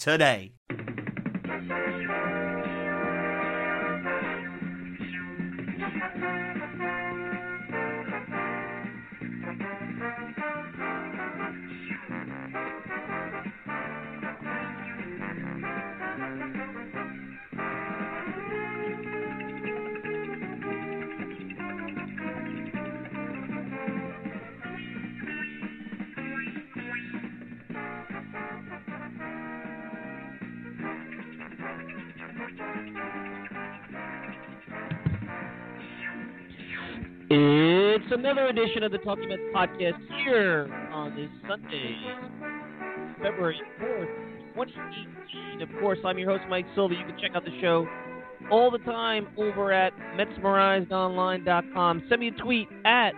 today. It's another edition of the Talking Mets podcast here on this Sunday, February 4th, 2018. Of course, I'm your host, Mike Silva. You can check out the show all the time over at MetsmerizedOnline.com. Send me a tweet at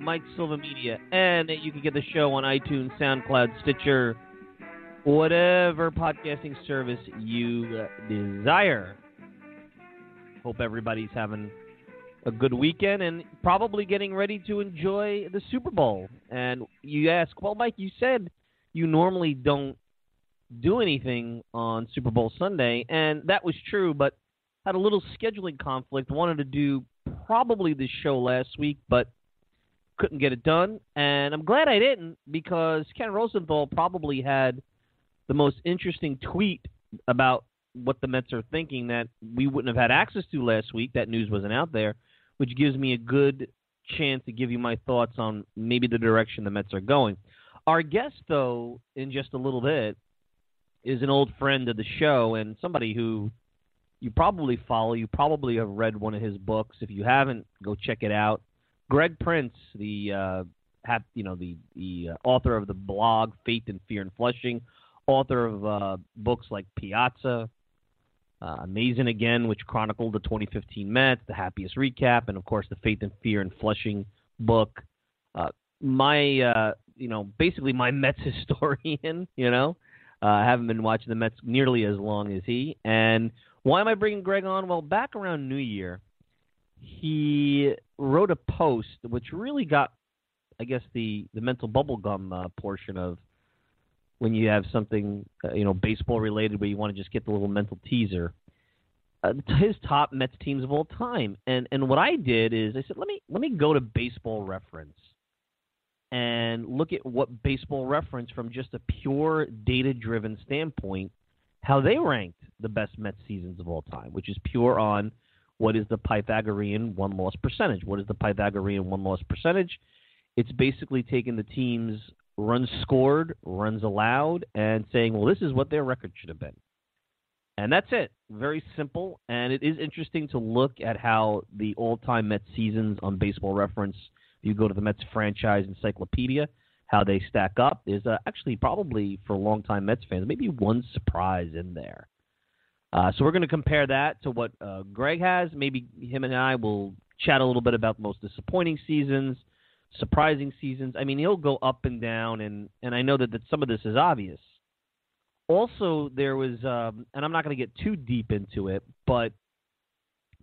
Mike Silva Media, and you can get the show on iTunes, SoundCloud, Stitcher, whatever podcasting service you desire. Hope everybody's having a good weekend and probably getting ready to enjoy the Super Bowl. And you ask, well, Mike, you said you normally don't do anything on Super Bowl Sunday, and that was true, but had a little scheduling conflict. Wanted to do probably this show last week, but couldn't get it done. And I'm glad I didn't because Ken Rosenthal probably had the most interesting tweet about what the Mets are thinking that we wouldn't have had access to last week. That news wasn't out there which gives me a good chance to give you my thoughts on maybe the direction the Mets are going. Our guest, though, in just a little bit, is an old friend of the show and somebody who you probably follow. You probably have read one of his books. If you haven't, go check it out. Greg Prince, the uh, you know the the uh, author of the blog Faith and Fear in Flushing, author of uh, books like Piazza, uh, Amazing Again, which chronicled the 2015 Mets, the happiest recap, and of course the Faith and Fear in Flushing book. Uh, my, uh, you know, basically my Mets historian. You know, uh, I haven't been watching the Mets nearly as long as he. And why am I bringing Greg on? Well, back around New Year, he wrote a post which really got, I guess, the the mental bubblegum uh, portion of when you have something uh, you know baseball related where you want to just get the little mental teaser. Uh, his top Mets teams of all time, and and what I did is I said let me let me go to Baseball Reference and look at what Baseball Reference from just a pure data driven standpoint how they ranked the best Mets seasons of all time, which is pure on what is the Pythagorean won loss percentage. What is the Pythagorean won loss percentage? It's basically taking the teams runs scored, runs allowed, and saying, well, this is what their record should have been. And that's it. Very simple. And it is interesting to look at how the all time Mets seasons on baseball reference, you go to the Mets franchise encyclopedia, how they stack up. There's uh, actually probably for longtime Mets fans, maybe one surprise in there. Uh, so we're going to compare that to what uh, Greg has. Maybe him and I will chat a little bit about the most disappointing seasons, surprising seasons. I mean, he'll go up and down, and and I know that, that some of this is obvious. Also, there was, um, and I'm not going to get too deep into it, but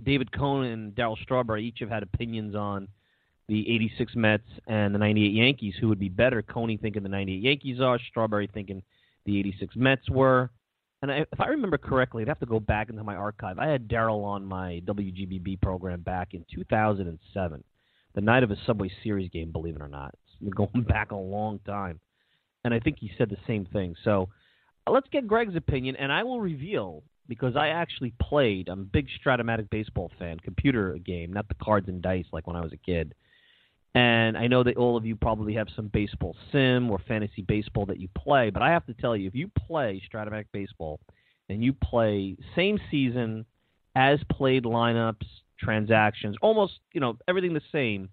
David Cone and Darryl Strawberry each have had opinions on the 86 Mets and the 98 Yankees. Who would be better? Coney thinking the 98 Yankees are, Strawberry thinking the 86 Mets were. And I, if I remember correctly, I'd have to go back into my archive. I had Darryl on my WGBB program back in 2007, the night of a Subway Series game, believe it or not. It's been going back a long time. And I think he said the same thing. So uh, let's get Greg's opinion, and I will reveal because I actually played. I'm a big Strat-O-Matic baseball fan, computer game, not the cards and dice like when I was a kid. And I know that all of you probably have some baseball sim or fantasy baseball that you play, but I have to tell you, if you play Strat-O-Matic baseball and you play same season as played lineups, transactions, almost you know everything the same,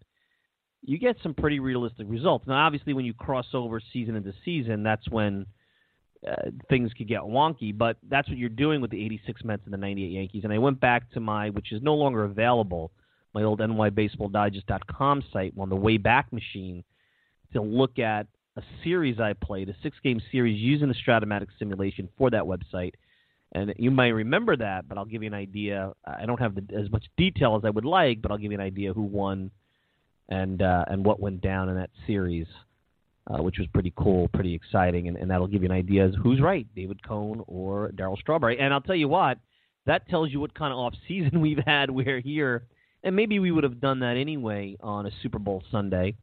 you get some pretty realistic results. Now, obviously, when you cross over season into season, that's when uh, things could get wonky. But that's what you're doing with the 86 Mets and the 98 Yankees. And I went back to my, which is no longer available my old nybaseballdigest.com site on the Wayback Machine to look at a series I played, a six game series using the Strat-O-Matic simulation for that website. And you might remember that, but I'll give you an idea. I don't have the, as much detail as I would like, but I'll give you an idea who won and uh, and what went down in that series, uh, which was pretty cool, pretty exciting, and, and that'll give you an idea as who's right, David Cone or Darryl Strawberry. And I'll tell you what, that tells you what kind of off season we've had. Where here and maybe we would have done that anyway on a Super Bowl Sunday,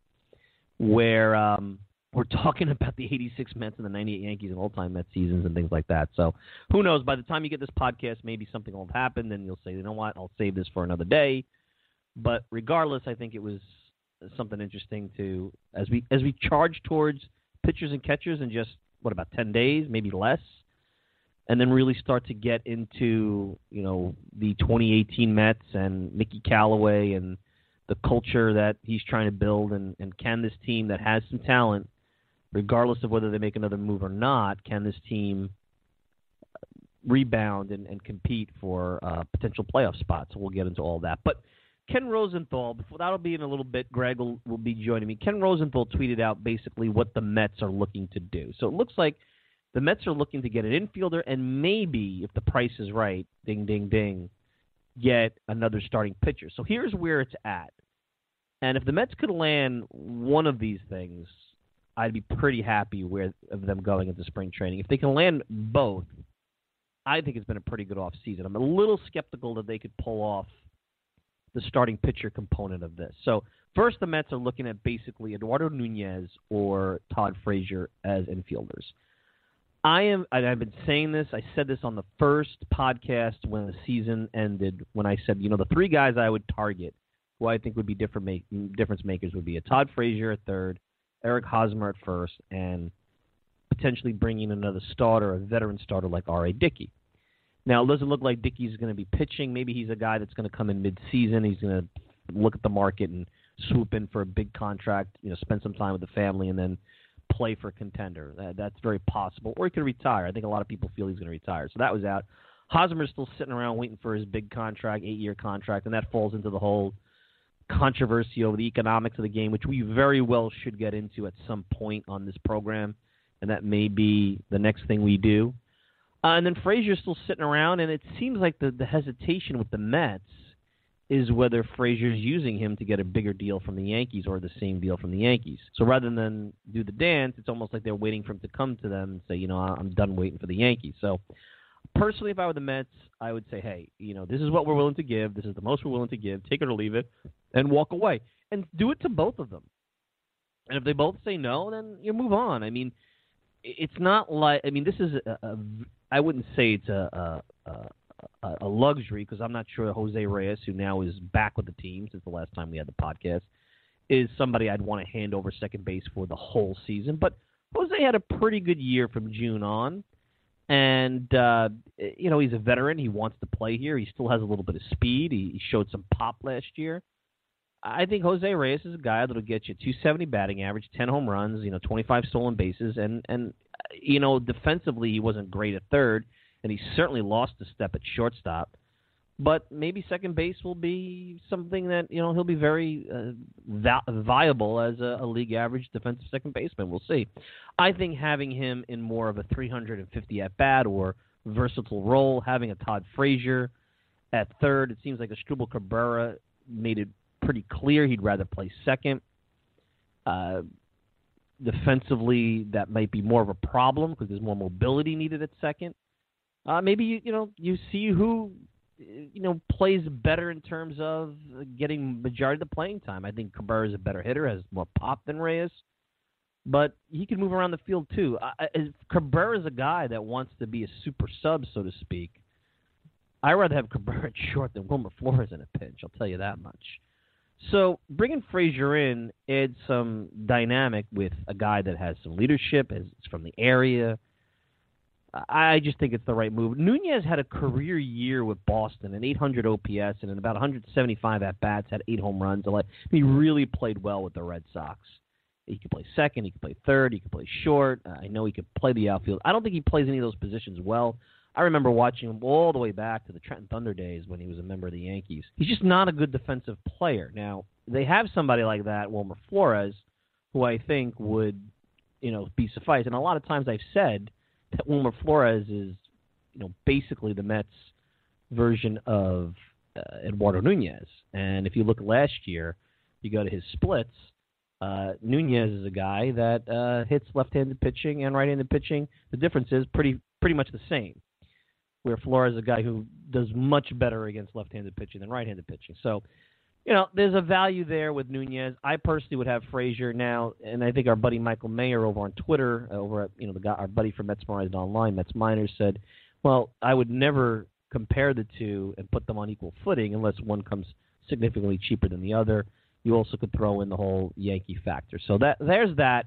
where um, we're talking about the 86 Mets and the 98 Yankees and all-time Mets seasons and things like that. So who knows? By the time you get this podcast, maybe something will have happened, and you'll say, you know what, I'll save this for another day. But regardless, I think it was something interesting to as we as we charge towards pitchers and catchers in just what about 10 days, maybe less and then really start to get into you know the 2018 Mets and Mickey Callaway and the culture that he's trying to build and, and can this team that has some talent, regardless of whether they make another move or not, can this team rebound and, and compete for uh, potential playoff spots? We'll get into all that. But Ken Rosenthal, before that'll be in a little bit. Greg will, will be joining me. Ken Rosenthal tweeted out basically what the Mets are looking to do. So it looks like – the Mets are looking to get an infielder and maybe, if the price is right, ding, ding, ding, get another starting pitcher. So here's where it's at. And if the Mets could land one of these things, I'd be pretty happy with of them going into spring training. If they can land both, I think it's been a pretty good off season. I'm a little skeptical that they could pull off the starting pitcher component of this. So first, the Mets are looking at basically Eduardo Nunez or Todd Frazier as infielders. I am. I've been saying this. I said this on the first podcast when the season ended. When I said, you know, the three guys I would target, who I think would be different make, difference makers, would be a Todd Frazier at third, Eric Hosmer at first, and potentially bringing another starter, a veteran starter like R.A. Dickey. Now, it doesn't look like Dickey's going to be pitching. Maybe he's a guy that's going to come in mid-season. He's going to look at the market and swoop in for a big contract. You know, spend some time with the family, and then play for a contender. That, that's very possible. Or he could retire. I think a lot of people feel he's going to retire. So that was out. Hosmer's still sitting around waiting for his big contract, eight year contract, and that falls into the whole controversy over the economics of the game, which we very well should get into at some point on this program, and that may be the next thing we do. Uh, and then Frazier's still sitting around, and it seems like the, the hesitation with the Mets is whether Frazier's using him to get a bigger deal from the Yankees or the same deal from the Yankees. So rather than do the dance, it's almost like they're waiting for him to come to them and say, you know, I'm done waiting for the Yankees. So personally, if I were the Mets, I would say, hey, you know, this is what we're willing to give. This is the most we're willing to give. Take it or leave it, and walk away. And do it to both of them. And if they both say no, then you move on. I mean, it's not like I mean, this is a, a I wouldn't say it's a, a, a a, luxury because I'm not sure Jose Reyes, who now is back with the team since the last time we had the podcast, is somebody I'd want to hand over second base for the whole season. But Jose had a pretty good year from June on. And, uh, you know, he's a veteran. He wants to play here. He still has a little bit of speed. He, he showed some pop last year. I think Jose Reyes is a guy that'll get you 270 batting average, 10 home runs, you know, 25 stolen bases, and and you know defensively he wasn't great at third and he certainly lost a step at shortstop. But maybe second base will be something that you know he'll be very uh, va- viable as a, a league average defensive second baseman. We'll see. I think having him in more of a 350 at bat or versatile role, having a Todd Frazier At third, it seems like Asdrubal Cabrera made it pretty clear he'd rather play second. Uh, defensively, that might be more of a problem because there's more mobility needed at second. Uh, maybe you you know you see who you know plays better in terms of getting majority of the playing time. I think Cabrera is a better hitter, has more pop than Reyes, but he can move around the field too. Cabrera is a guy that wants to be a super sub, so to speak. I'd rather have Cabrera at short than Wilmer Flores in a pinch. I'll tell you that much. So bringing Frazier in adds some dynamic with a guy that has some leadership, is from the area. I just think it's the right move. Nunez had a career year with Boston, an 800 OPS and about 175 at bats, had eight home runs. He really played well with the Red Sox. He could play second, he could play third, he could play short. Uh, I know he could play the outfield. I don't think he plays any of those positions well. I remember watching him all the way back to the Trenton Thunder days when he was a member of the Yankees. He's just not a good defensive player. Now, they have somebody like that, Wilmer Flores, who I think would, you know, be suffice. And a lot of times I've said Wilmer Flores is, you know, basically the Mets version of uh, Eduardo Nunez. And if you look last year, you go to his splits, uh, Nunez is a guy that uh, hits left-handed pitching and right-handed pitching. The difference is pretty pretty much the same where Flores is a guy who does much better against left-handed pitching than right-handed pitching. So, you know, there's a value there with Nunez. I personally would have Frazier now, and I think our buddy Michael Mayer over on Twitter, uh, over at you know the guy, our buddy from Metsmerized Online, Mets Minors, said, "Well, I would never compare the two and put them on equal footing unless one comes significantly cheaper than the other." You also could throw in the whole Yankee factor. So that there's that.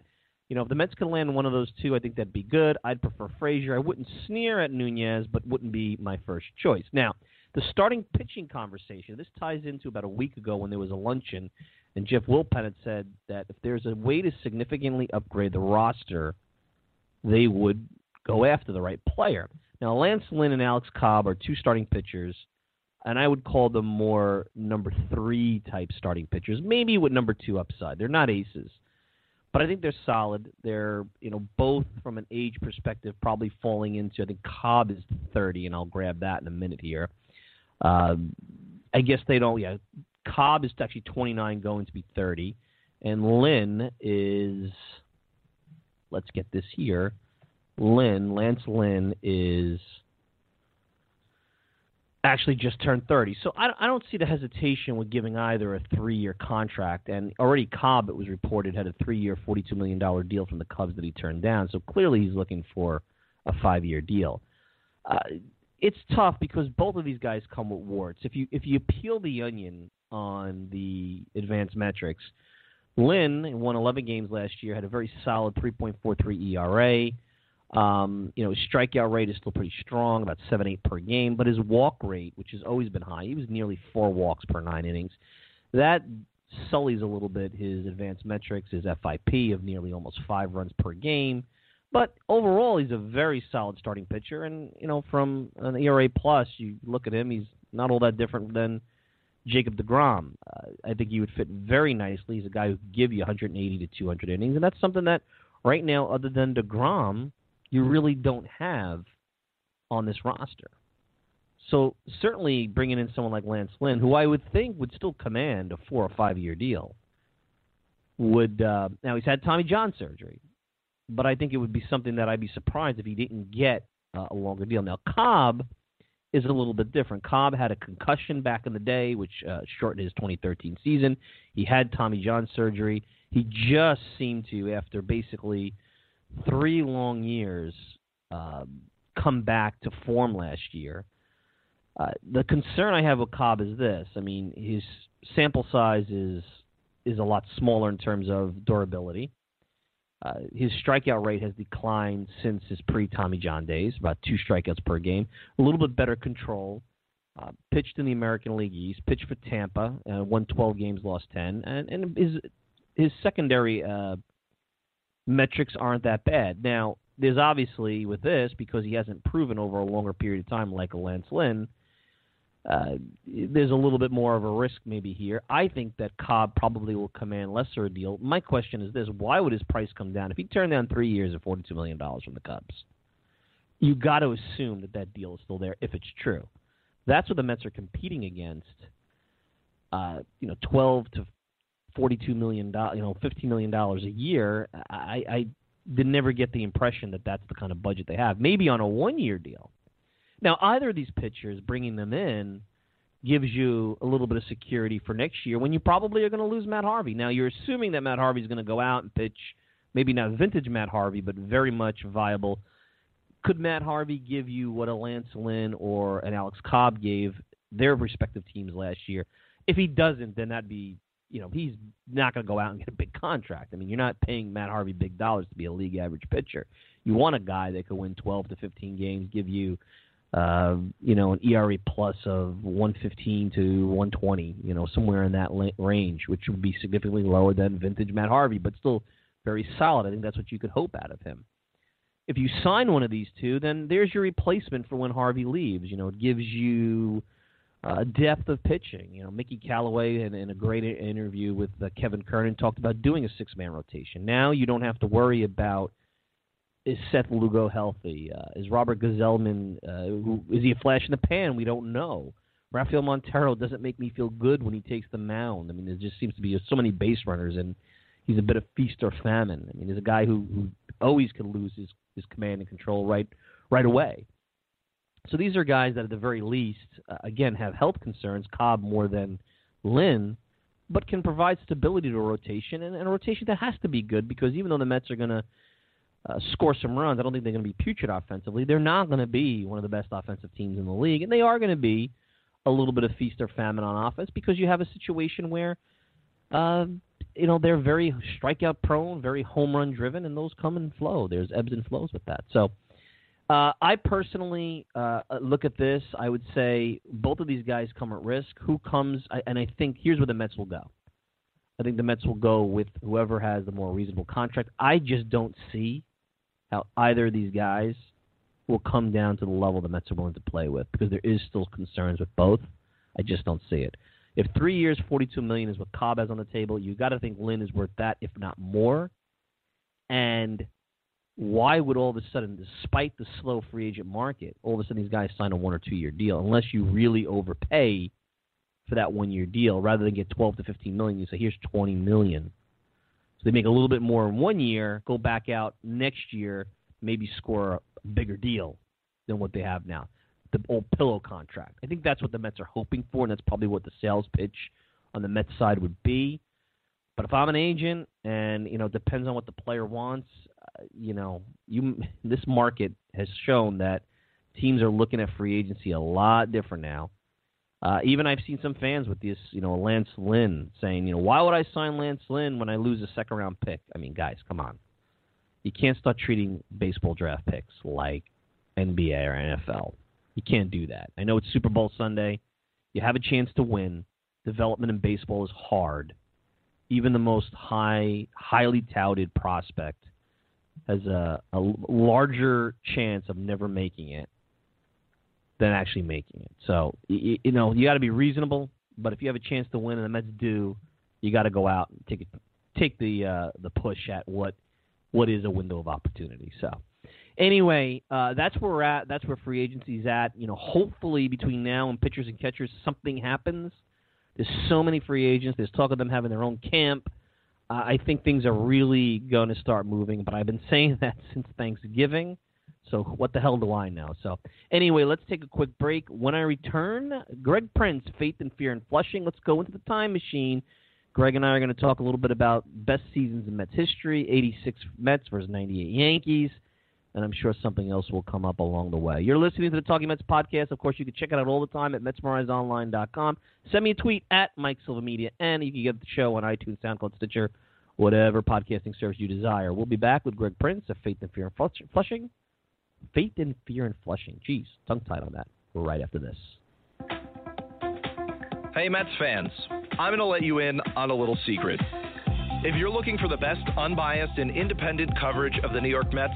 You know, if the Mets could land one of those two, I think that'd be good. I'd prefer Frazier. I wouldn't sneer at Nunez, but wouldn't be my first choice. Now, the starting pitching conversation. This ties into about a week ago when there was a luncheon, and Jeff Wilpon had said that if there's a way to significantly upgrade the roster, they would go after the right player. Now, Lance Lynn and Alex Cobb are two starting pitchers, and I would call them more number three type starting pitchers, maybe with number two upside. They're not aces but I think they're solid. They're you know both from an age perspective probably falling into. I think Cobb is 30, and I'll grab that in a minute here. Uh, I guess they don't. Yeah, Cobb is actually 29, going to be 30, and Lynn is. Let's get this here. Lynn, Lance Lynn is actually just turned 30. So I, I don't see the hesitation with giving either a three-year contract. And already Cobb, it was reported, had a three-year, $42 million deal from the Cubs that he turned down. So clearly he's looking for a five-year deal. Uh, it's tough because both of these guys come with warts. If you if you peel the onion on the advanced metrics, Lynn won 11 games last year, had a very solid 3.43 ERA. Um, you know, his strikeout rate is still pretty strong, about seven, eight per game, but his walk rate, which has always been high, he was nearly four walks per nine innings. That sullies a little bit his advanced metrics, his FIP of nearly almost five runs per game. But overall, he's a very solid starting pitcher, and you know, from an ERA plus, you look at him, he's not all that different than Jacob DeGrom. Uh, I think he would fit very nicely. He's a guy who could give you 180 to 200 innings, and that's something that right now, other than DeGrom, you really don't have on this roster. So certainly bringing in someone like Lance Lynn, who I would think would still command a four or five year deal, would uh, now he's had Tommy John surgery, but I think it would be something that I'd be surprised if he didn't get uh, a longer deal. Now Cobb is a little bit different. Cobb had a concussion back in the day, which uh, shortened his 2013 season. He had Tommy John surgery. He just seemed to, after basically three long years uh, come back to form last year. Uh, the concern I have with Cobb is this: I mean, his sample size is is a lot smaller in terms of durability. Uh, his strikeout rate has declined since his pre Tommy John days, about two strikeouts per game. A little bit better control. Uh, pitched in the American League East, pitched for Tampa, uh, won 12 games, lost 10, and, and his his secondary uh, metrics aren't that bad. Now, there's obviously with this because he hasn't proven over a longer period of time like a Lance Lynn. Uh, there's a little bit more of a risk maybe here. I think that Cobb probably will command lesser deal. My question is this: Why would his price come down if he turned down three years of forty-two million dollars from the Cubs? You got to assume that that deal is still there if it's true. That's what the Mets are competing against. Uh, you know, 12 to 42 million dollars, you know, 15 million dollars a year. I, I did never get the impression that that's the kind of budget they have. Maybe on a one-year deal. Now, either of these pitchers, bringing them in, gives you a little bit of security for next year when you probably are going to lose Matt Harvey. Now, you're assuming that Matt Harvey is going to go out and pitch, maybe not vintage Matt Harvey, but very much viable. Could Matt Harvey give you what a Lance Lynn or an Alex Cobb gave their respective teams last year? If he doesn't, then that'd be, you know, he's not going to go out and get a big contract. I mean, you're not paying Matt Harvey big dollars to be a league average pitcher. You want a guy that could win 12 to 15 games, give you uh, you know, an ERA plus of 115 to 120, you know, somewhere in that range, which would be significantly lower than vintage Matt Harvey, but still very solid. I think that's what you could hope out of him. If you sign one of these two, then there's your replacement for when Harvey leaves. You know, it gives you uh, depth of pitching. You know, Mickey Callaway in, in a great interview with uh, Kevin Kernan talked about doing a six-man rotation. Now you don't have to worry about – is Seth Lugo healthy? Uh, is Robert Gsellman, uh, who, is he a flash in the pan? We don't know. Rafael Montero doesn't make me feel good when he takes the mound. I mean, there just seems to be so many base runners, and he's a bit of feast or famine. I mean, he's a guy who, who always can lose his, his command and control right right away. So these are guys that, at the very least, uh, again, have health concerns. Cobb more than Lynn, but can provide stability to a rotation, and, and a rotation that has to be good because even though the Mets are going to uh, score some runs. I don't think they're going to be putrid offensively. They're not going to be one of the best offensive teams in the league, and they are going to be a little bit of feast or famine on offense because you have a situation where, uh, you know, they're very strikeout prone, very home run driven, and those come and flow. There's ebbs and flows with that. So. Uh, I personally uh, look at this. I would say both of these guys come at risk. Who comes, and I think here's where the Mets will go. I think the Mets will go with whoever has the more reasonable contract. I just don't see how either of these guys will come down to the level the Mets are willing to play with because there is still concerns with both. I just don't see it. If three years, forty-two million is what Cobb has on the table, you got to think Lynn is worth that, if not more. And why would all of a sudden, despite the slow free agent market, all of a sudden these guys sign a one or two year deal? Unless you really overpay for that one year deal, rather than get twelve to fifteen million, you say here's twenty million they make a little bit more in one year, go back out next year, maybe score a bigger deal than what they have now. The old pillow contract. I think that's what the Mets are hoping for, and that's probably what the sales pitch on the Mets side would be. But if I'm an agent, and you know, it depends on what the player wants, uh, you know, you this market has shown that teams are looking at free agency a lot different now. Uh, even I've seen some fans with this, you know, Lance Lynn saying, you know, why would I sign Lance Lynn when I lose a second round pick? I mean, guys, come on. You can't start treating baseball draft picks like NBA or NFL. You can't do that. I know it's Super Bowl Sunday. You have a chance to win. Development in baseball is hard. Even the most high, highly touted prospect has a, a larger chance of never making it than actually making it. So you, you know you got to be reasonable, but if you have a chance to win and the Mets do, you got to go out and take it, take the uh, the push at what what is a window of opportunity. So anyway, uh, that's where we're at. That's where free agency's at. You know, hopefully between now and pitchers and catchers, something happens. There's so many free agents. There's talk of them having their own camp. Uh, I think things are really going to start moving. But I've been saying that since Thanksgiving. So what the hell do I know? So anyway, let's take a quick break. When I return, Greg Prince, Faith and Fear in Flushing. Let's go into the time machine. Greg and I are going to talk a little bit about best seasons in Mets history, 86 Mets versus 98 Yankees, and I'm sure something else will come up along the way. You're listening to the Talking Mets podcast. Of course, you can check it out all the time at MetsMerizedOnline.com. Send me a tweet at Mike Silva Media, and you can get the show on iTunes, SoundCloud, Stitcher, whatever podcasting service you desire. We'll be back with Greg Prince of Faith and Fear in Flushing. Faith and Fear in Flushing. Jeez, tongue tied on that. Right after this. Hey, Mets fans. I'm going to let you in on a little secret. If you're looking for the best unbiased and independent coverage of the New York Mets,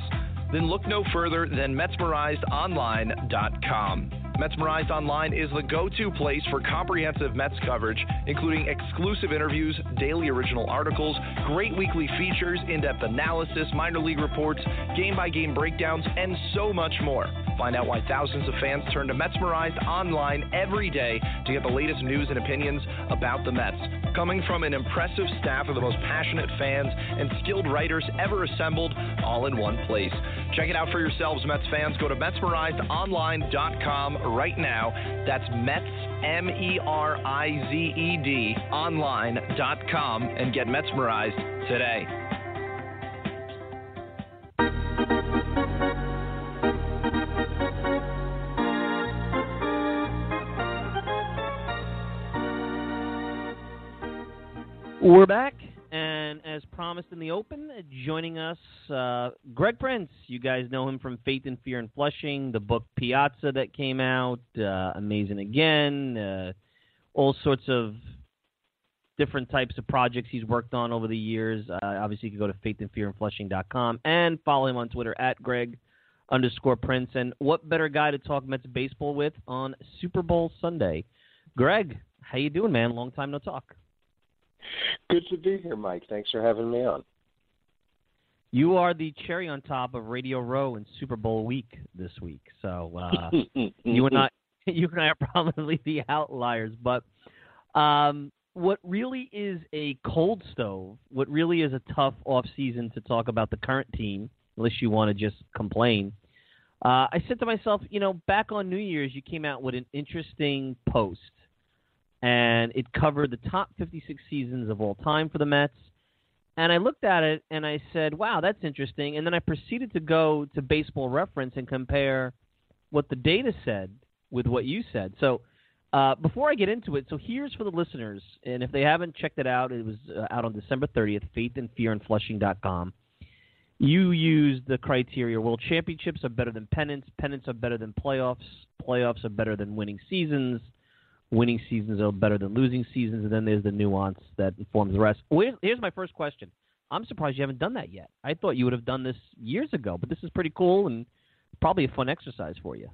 then look no further than MetsMerizedOnline.com. Metsmerized Online is the go to place for comprehensive Mets coverage, including exclusive interviews, daily original articles, great weekly features, in depth analysis, minor league reports, game by game breakdowns, and so much more. Find out why thousands of fans turn to Metsmerized Online every day to get the latest news and opinions about the Mets. Coming from an impressive staff of the most passionate fans and skilled writers ever assembled, all in one place. Check it out for yourselves, Mets fans. Go to MetsmerizedOnline.com right now. That's Mets, M E R I Z E D, online.com, and get Metsmerized today. We're back, and as promised in the open, joining us, uh, Greg Prince. You guys know him from Faith and Fear in Flushing, the book Piazza that came out, uh, Amazing Again, uh, all sorts of different types of projects he's worked on over the years. Uh, obviously, you can go to faithandfearinflushing.com and follow him on Twitter at Greg underscore Prince. And what better guy to talk Mets baseball with on Super Bowl Sunday? Greg, how you doing, man? Long time no talk. Good to be here, Mike. Thanks for having me on. You are the cherry on top of Radio Row and Super Bowl week this week. So uh, you and I, you and I are probably the outliers. But um, what really is a cold stove, what really is a tough off season to talk about the current team, unless you want to just complain. Uh, I said to myself, you know, back on New Year's, you came out with an interesting post and it covered the top 56 seasons of all time for the Mets. And I looked at it and I said, wow, that's interesting. And then I proceeded to go to baseball reference and compare what the data said with what you said. So uh, before I get into it, so here's for the listeners. And if they haven't checked it out, it was uh, out on December 30th, faithandfearinflushing.com. You used the criteria World Championships are better than pennants, pennants are better than playoffs, playoffs are better than winning seasons winning seasons are better than losing seasons, and then there's the nuance that informs the rest. Well, here's my first question. I'm surprised you haven't done that yet. I thought you would have done this years ago, but this is pretty cool and probably a fun exercise for you.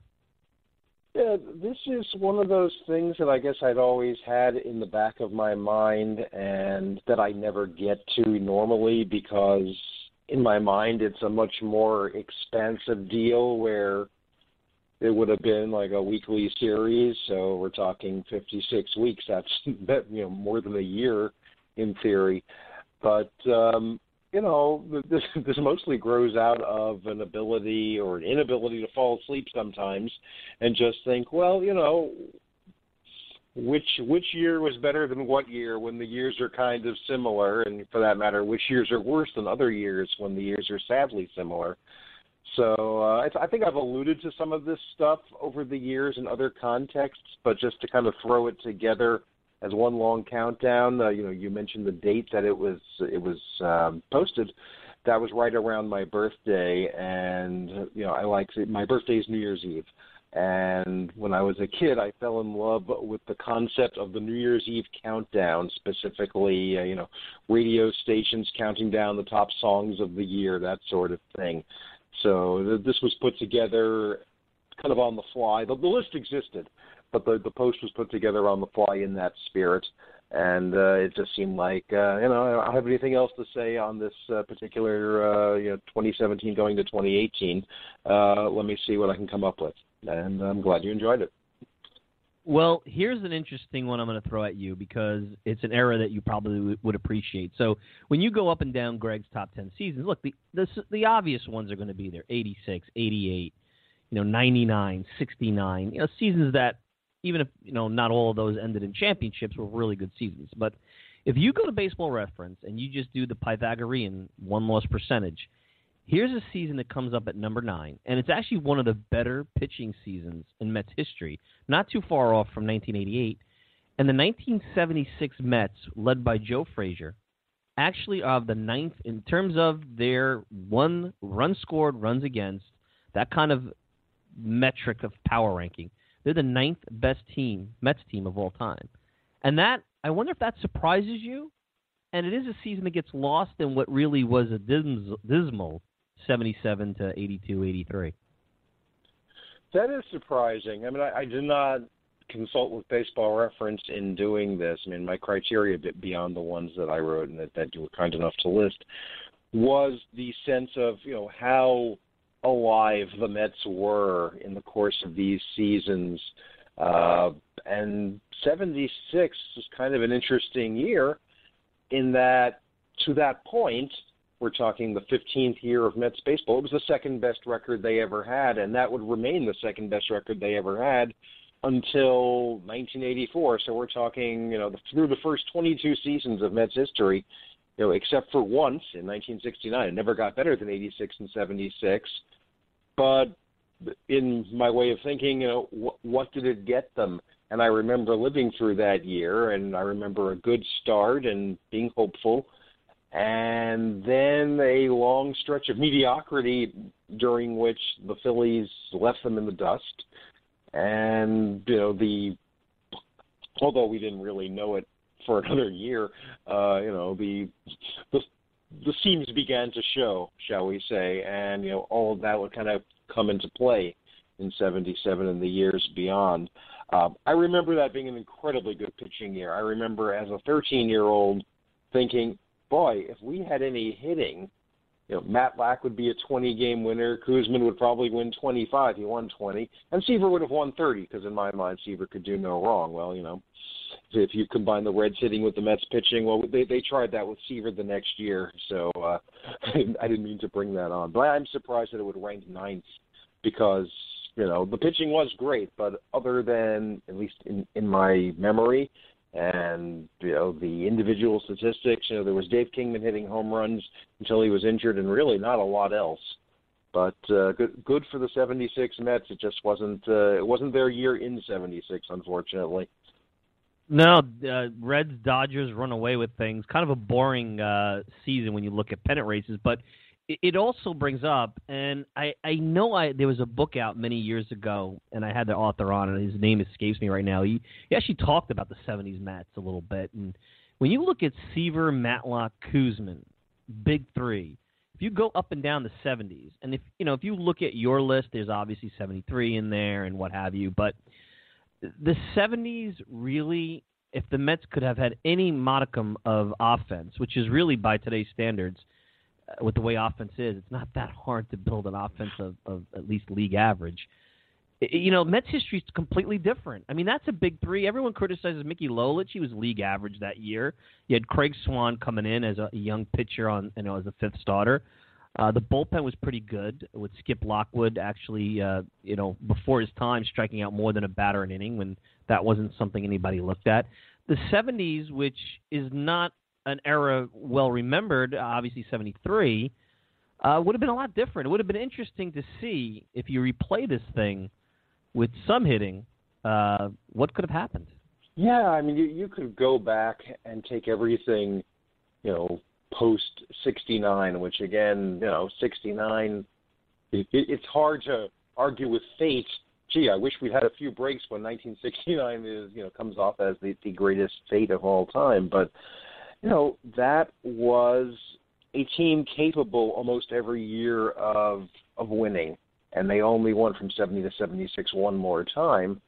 Yeah, this is one of those things that I guess I'd always had in the back of my mind and that I never get to normally because in my mind it's a much more expansive deal where it would have been like a weekly series. So we're talking 56 weeks. That's you know more than a year in theory. But um, you know, this this mostly grows out of an ability or an inability to fall asleep sometimes, and just think, well, you know, which which year was better than what year when the years are kind of similar, and for that matter, which years are worse than other years when the years are sadly similar. So uh, I think I've alluded to some of this stuff over the years in other contexts, but just to kind of throw it together as one long countdown. Uh, you know, you mentioned the date that it was it was um, posted. That was right around my birthday, and you know, I like my birthday is New Year's Eve. And when I was a kid, I fell in love with the concept of the New Year's Eve countdown, specifically, uh, you know, radio stations counting down the top songs of the year, that sort of thing. So this was put together kind of on the fly. The, the list existed, but the the post was put together on the fly in that spirit. And uh, it just seemed like uh, you know I don't have anything else to say on this uh, particular uh, you know 2017 going to 2018. Uh, let me see what I can come up with, and I'm glad you enjoyed it. Well, here's an interesting one I'm going to throw at you because it's an era that you probably would appreciate. So when you go up and down Greg's top 10 seasons, look, the the, the obvious ones are going to be there 86, 88, you know, 99, 69, you know, seasons that even if, you know, not all of those ended in championships were really good seasons. But if you go to baseball reference and you just do the Pythagorean won loss percentage, Here's a season that comes up at number nine, and it's actually one of the better pitching seasons in Mets history, not too far off from 1988. And the 1976 Mets, led by Joe Frazier, actually are the ninth in terms of their one run scored, runs against, that kind of metric of power ranking. They're the ninth best team, Mets team of all time. And that, I wonder if that surprises you. And it is a season that gets lost in what really was a dismal 77 to 82, 83. That is surprising. I mean, I, I did not consult with Baseball Reference in doing this. I mean, my criteria, beyond the ones that I wrote and that, that you were kind enough to list, was the sense of you know how alive the Mets were in the course of these seasons. Uh, and 76 was kind of an interesting year in that to that point, we're talking the 15th year of Mets baseball. It was the second best record they ever had, and that would remain the second best record they ever had until 1984. So we're talking, you know, the, through the first 22 seasons of Mets history, you know, except for once in 1969, it never got better than 86 and 76. But in my way of thinking, you know, what, what did it get them? And I remember living through that year, and I remember a good start and being hopeful, and then a long stretch of mediocrity during which the Phillies left them in the dust. And you know the, although we didn't really know it for another year, uh, you know the the the seams began to show, shall we say, and you know all of that would kind of come into play in '77 and the years beyond. Um, I remember that being an incredibly good pitching year. I remember as a 13 year old thinking, boy, if we had any hitting, you know, Matlack would be a 20 game winner. Koosman would probably win 25. He won 20. And Seaver would have won 30 because, in my mind, Seaver could do no wrong. Well, you know, if you combine the Reds hitting with the Mets pitching, well, they they tried that with Seaver the next year. So uh, I didn't mean to bring that on, but I'm surprised that it would rank ninth because you know the pitching was great, but other than at least in in my memory and you know the individual statistics, you know there was Dave Kingman hitting home runs until he was injured, and really not a lot else. But uh, good good for the '76 Mets. It just wasn't uh, it wasn't their year in '76, unfortunately. No, uh, Reds Dodgers run away with things. Kind of a boring uh, season when you look at pennant races, but it also brings up, and I I know I there was a book out many years ago, and I had the author on, and his name escapes me right now. He he actually talked about the '70s Mets a little bit, and when you look at Seaver, Matlack, Koosman, big three. If you go up and down the '70s, and if you know if you look at your list, there's obviously '73 in there and what have you, but the '70s really, if the Mets could have had any modicum of offense, which is really by today's standards with the way offense is, it's not that hard to build an offense of, of at least league average. You know, Mets history is completely different. I mean, that's a big three. Everyone criticizes Mickey Lolich. He was league average that year. You had Craig Swan coming in as a young pitcher on, you know, as a fifth starter. Uh, the bullpen was pretty good with Skip Lockwood actually, uh, you know, before his time striking out more than a batter an inning when that wasn't something anybody looked at. The 70s, which is not an era well remembered, obviously 73, uh, would have been a lot different. It would have been interesting to see if you replay this thing with some hitting, uh, what could have happened. Yeah, I mean, you, you could go back and take everything, you know, post 69, which again, you know, 69, it, it's hard to argue with fate. Gee, I wish we had a few breaks when 1969 is, you know, comes off as the, the greatest fate of all time. But you know, that was a team capable almost every year of of winning, and they only won from 70 to 76 one more time.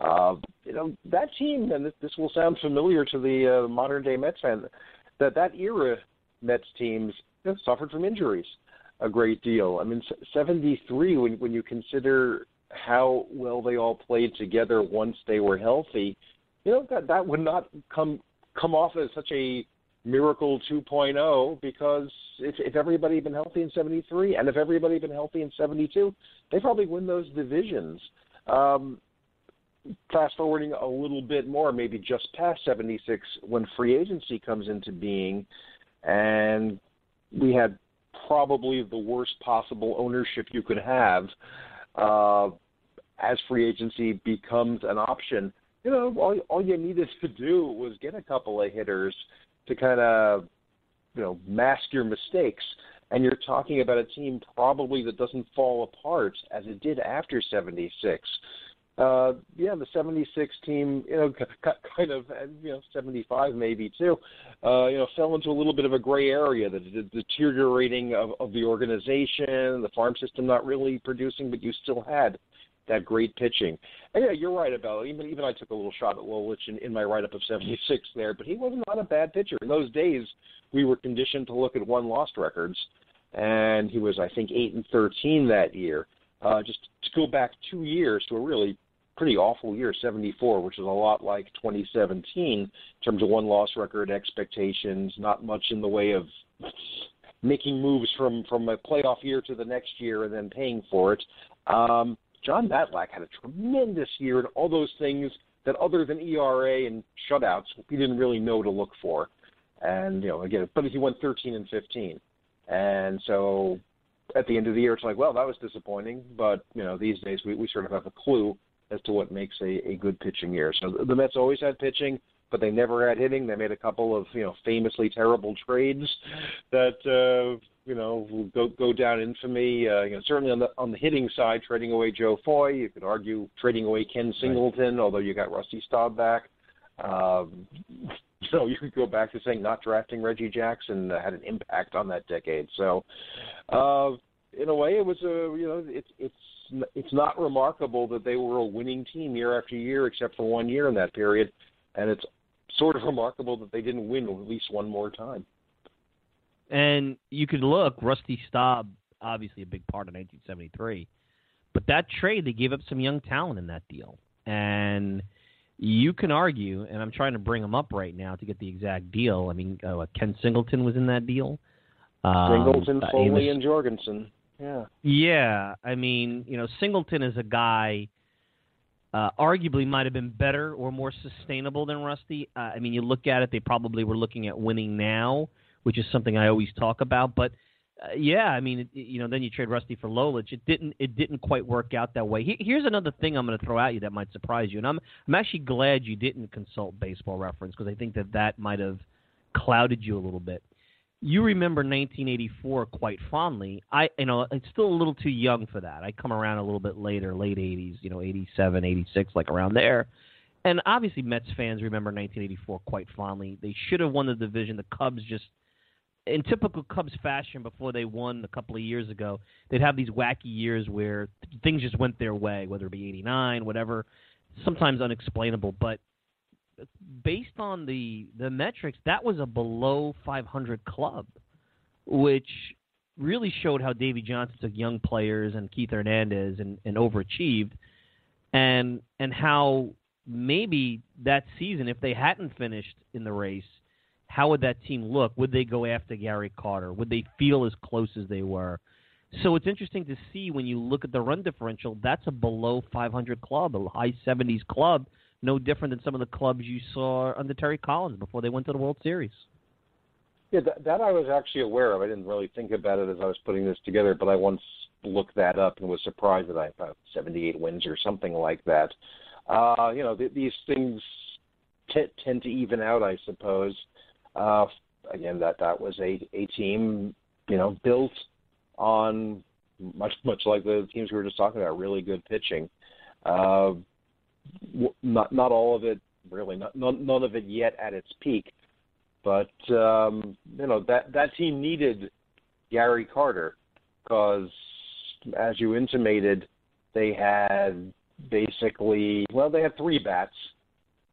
Uh, you know, that team, and this, will sound familiar to the uh, modern day Mets fan, that that era Mets teams you know, suffered from injuries a great deal. I mean, 73 when when you consider how well they all played together once they were healthy, you know that that would not come come off as such a miracle 2.0 because if, if everybody had been healthy in 73 and if everybody had been healthy in 72, they probably win those divisions. Um, fast forwarding a little bit more, maybe just past 76, when free agency comes into being, and we had probably the worst possible ownership you could have uh, as free agency becomes an option you know, all all you needed to do was get a couple of hitters to kind of, you know, mask your mistakes. And you're talking about a team probably that doesn't fall apart as it did after '76. Uh, yeah, the '76 team, you know, kind of, you know, '75 maybe too, uh, you know, fell into a little bit of a gray area. The, the deteriorating of, of the organization, the farm system not really producing, but you still had that great pitching. And yeah, you're right about. Even even I took a little shot at Lolich in, in my write up of '76 there, but he was not a bad pitcher. In those days, we were conditioned to look at won lost records, and he was I think eight and 13 that year. Uh, just to go back two years to a really pretty awful year, 74, which is a lot like 2017 in terms of won loss record expectations, not much in the way of making moves from from a playoff year to the next year and then paying for it. Um, Jon Matlack had a tremendous year and all those things that other than ERA and shutouts, we didn't really know to look for. And you know, again, but he went 13 and 15, and so at the end of the year, it's like, well, that was disappointing. But you know, these days we, we sort of have a clue as to what makes a, a good pitching year. So the Mets always had pitching, but they never had hitting. They made a couple of you know famously terrible trades that uh, you know will go go down infamy. Uh, you know, certainly on the on the hitting side, trading away Joe Foy. You could argue trading away Ken Singleton, right. although you got Rusty Staub back. Um, so you could go back to saying not drafting Reggie Jackson uh, had an impact on that decade. So, uh, in a way, it was a you know it's it's it's not remarkable that they were a winning team year after year, except for one year in that period, and it's sort of remarkable that they didn't win at least one more time. And you could look, Rusty Staub, obviously a big part of 1973, but that trade they gave up some young talent in that deal, and you can argue, and I'm trying to bring them up right now to get the exact deal. I mean, uh, Ken Singleton was in that deal. Um, Singleton, Foli, Amos, and Jorgensen. Yeah. Yeah, I mean, you know, Singleton is a guy. Uh, arguably might have been better or more sustainable than Rusty. Uh, I mean, you look at it; they probably were looking at winning now, which is something I always talk about. But uh, yeah, I mean, it, you know, then you trade Rusty for Lolich. It didn't. It didn't quite work out that way. He, here's another thing I'm going to throw at you that might surprise you, and I'm I'm actually glad you didn't consult Baseball Reference because I think that that might have clouded you a little bit you remember 1984 quite fondly. I, you know, it's still a little too young for that. I come around a little bit later, late 80s, you know, 87, 86, like around there. And obviously, Mets fans remember 1984 quite fondly. They should have won the division. The Cubs just, in typical Cubs fashion, before they won a couple of years ago, they'd have these wacky years where things just went their way, whether it be 89, whatever, sometimes unexplainable. But based on the the metrics, that was a below 500 club, which really showed how Davey Johnson took young players and Keith Hernandez and, and overachieved, and and how maybe that season, if they hadn't finished in the race, how would that team look? Would they go after Gary Carter? Would they feel as close as they were? So it's interesting to see when you look at the run differential. That's a below 500 club, a high 70s club no different than some of the clubs you saw under Terry Collins before they went to the World Series. Yeah, that, that I was actually aware of. I didn't really think about it as I was putting this together, but I once looked that up and was surprised that I about 78 wins or something like that. Uh, you know, th- these things t- tend to even out, I suppose. Uh, again, that that was a a team, you know, built on much much like the teams we were just talking about, really good pitching. Uh, not not all of it really, not none, none of it yet at its peak, but um, you know that that team needed Gary Carter because, as you intimated, they had basically well they had three bats.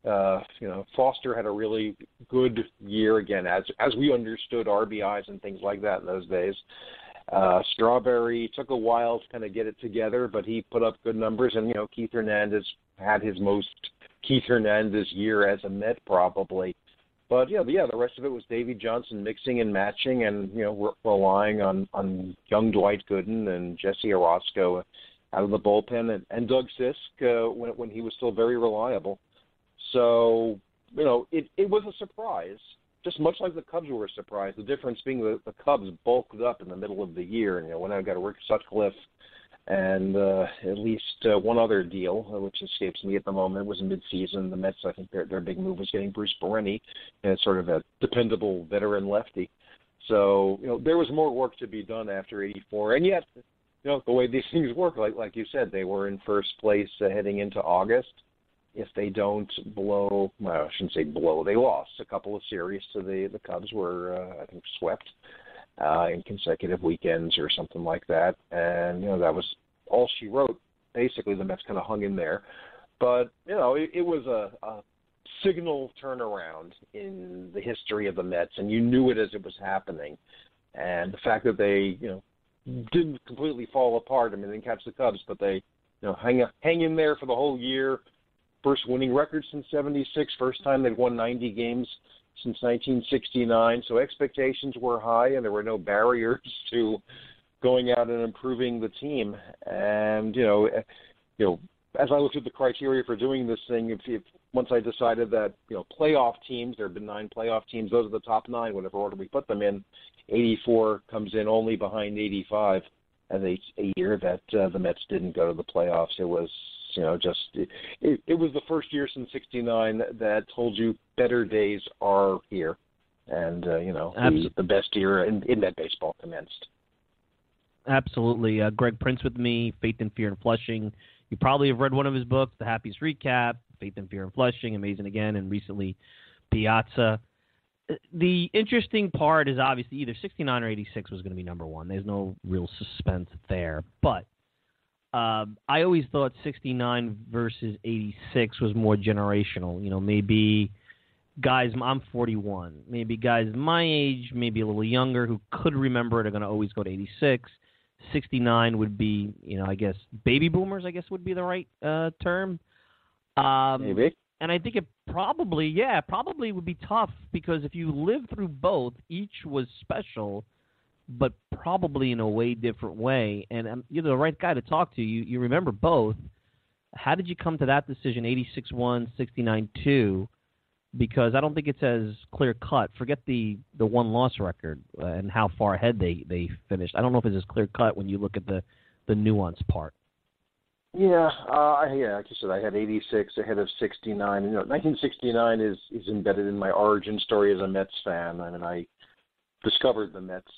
Uh, you know, Foster had a really good year again, as as we understood RBIs and things like that in those days. Uh, Strawberry took a while to kind of get it together, but he put up good numbers. And you know, Keith Hernandez had his most Keith Hernandez year as a Met probably. But yeah, yeah, the rest of it was Davey Johnson mixing and matching, and you know, re- relying on on young Dwight Gooden and Jesse Orosco out of the bullpen, and, and Doug Sisk uh, when when he was still very reliable. So you know, it it was a surprise just much like the Cubs were surprised. The difference being the, the Cubs bulked up in the middle of the year, and you know when I got a Rick Sutcliffe and uh, at least uh, one other deal, uh, which escapes me at the moment, was in midseason. The Mets, I think their their big move was getting Bruce Berenyi, and sort of a dependable veteran lefty. So you know there was more work to be done after '84, and yet you know the way these things work, like like you said, they were in first place uh, heading into August if they don't blow, well, I shouldn't say blow, they lost a couple of series to the the Cubs were uh, I think swept uh, in consecutive weekends or something like that, and you know that was all she wrote. basically the Mets kind of hung in there. But you know, it, it was a, a signal turnaround in the history of the Mets, and you knew it as it was happening. And the fact that they, you know, didn't completely fall apart. I mean, they didn't catch the Cubs, but they, you know, hang hang in there for the whole year. First winning record since '76. First time they'd won 90 games since 1969. So expectations were high, and there were no barriers to going out and improving the team. And you know, eh, you know, as I looked at the criteria for doing this thing, if, if once I decided that you know playoff teams, there have been nine playoff teams. Those are the top nine, whatever order we put them in. 84 comes in only behind 85 as a, a year that uh, the Mets didn't go to the playoffs. It was you know just it, it, it was the first year since '69 that told you better days are here, and uh, you know the, the best year in, in that baseball commenced. Absolutely, uh, Greg Prince with me, Faith and Fear in Flushing. You probably have read one of his books, The Happiest Recap, Faith and Fear in Flushing, Amazing Again, and recently Piazza. The interesting part is obviously either 69 or 86 was going to be number one. There's no real suspense there. But uh, I always thought 69 versus 86 was more generational. You know, maybe guys, I'm 41, maybe guys my age, maybe a little younger who could remember it are going to always go to 86. 69 would be, you know, I guess baby boomers, I guess would be the right uh, term. Um, Maybe. And I think it probably, yeah, probably would be tough because if you lived through both, each was special, but probably in a way different way. And um, you're the right guy to talk to. You you remember both. How did you come to that decision? 86 1, 69 2 because I don't think it's as clear cut. Forget the the one loss record uh, and how far ahead they they finished. I don't know if it's as clear cut when you look at the the nuance part. Yeah, uh, yeah. Like you said, I had 86 ahead of 69. You know, 1969 is is embedded in my origin story as a Mets fan. I mean, I discovered the Mets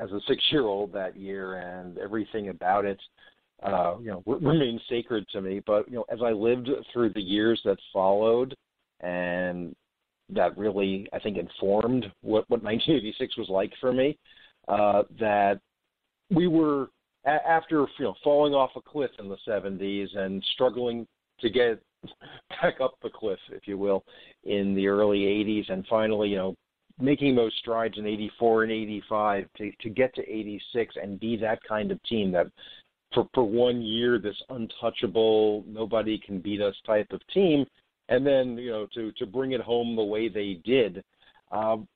as a six-year-old that year, and everything about it, uh, you know, remains sacred to me. But you know, as I lived through the years that followed, and that really I think informed what what 1986 was like for me. Uh, that we were a- after you know falling off a cliff in the 70s and struggling to get back up the cliff, if you will, in the early 80s, and finally you know making those strides in 84 and 85 to to get to 86 and be that kind of team that for for one year this untouchable nobody can beat us type of team and then you know to to bring it home the way they did. Um,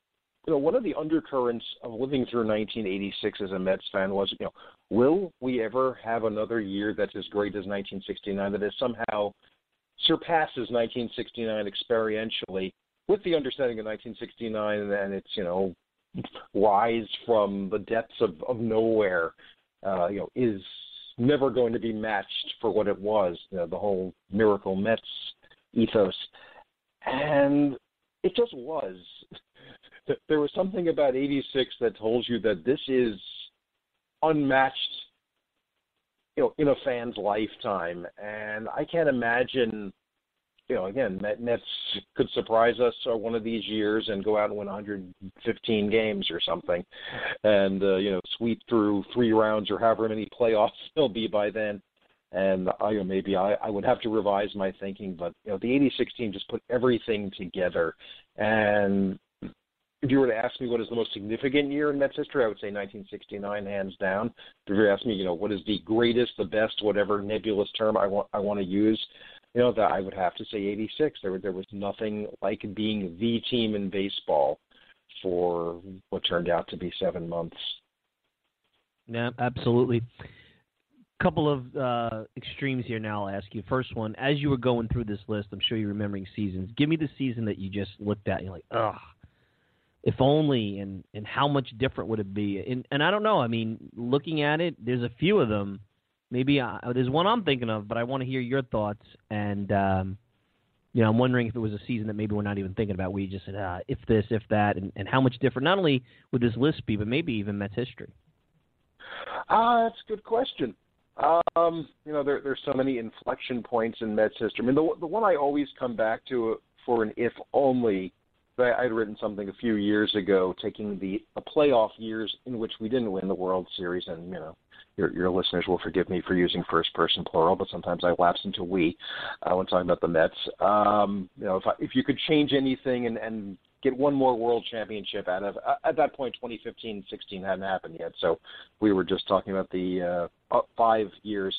you know, one of the undercurrents of living through 1986 as a Mets fan was, you know, will we ever have another year that's as great as 1969 that is somehow surpasses 1969 experientially, with the understanding of 1969 and its, you know, rise from the depths of, of nowhere, uh, you know, is never going to be matched for what it was. You know, the whole miracle Mets ethos, and it just was. There was something about '86 that told you that this is unmatched, you know, in a fan's lifetime, and I can't imagine. You know, again, Mets could surprise us uh, one of these years and go out and win 115 games or something, and uh, you know, sweep through three rounds or however many playoffs there'll be by then and I, you know, maybe I, I would have to revise my thinking, but you know, the '86 team just put everything together. And if you were to ask me what is the most significant year in Mets history, I would say 1969, hands down. If you ask me, you know, what is the greatest, the best, whatever nebulous term I want I want to use, you know, that I would have to say '86. There there was nothing like being the team in baseball for what turned out to be seven months. Yeah, absolutely couple of uh, extremes here now. I'll ask you. First one, as you were going through this list, I'm sure you're remembering seasons. Give me the season that you just looked at and you're like, ugh, if only, and and how much different would it be? And and I don't know. I mean, looking at it, there's a few of them. Maybe I, uh, there's one I'm thinking of, but I want to hear your thoughts. And um, you know, I'm wondering if it was a season that maybe we're not even thinking about. We just said, uh, if this, if that, and, and how much different. Not only would this list be, but maybe even Mets history. Ah, uh, that's a good question. Um, you know, there, there's so many inflection points in Mets history. I mean, the the one I always come back to for an if only I had written something a few years ago, taking the, the playoff years in which we didn't win the World Series, and you know, your, your listeners will forgive me for using first person plural, but sometimes I lapse into we uh, when talking about the Mets. Um, you know, if I, if you could change anything and, and get one more World Championship out of uh, at that point, 2015, 16 hadn't happened yet, so we were just talking about the uh, five years.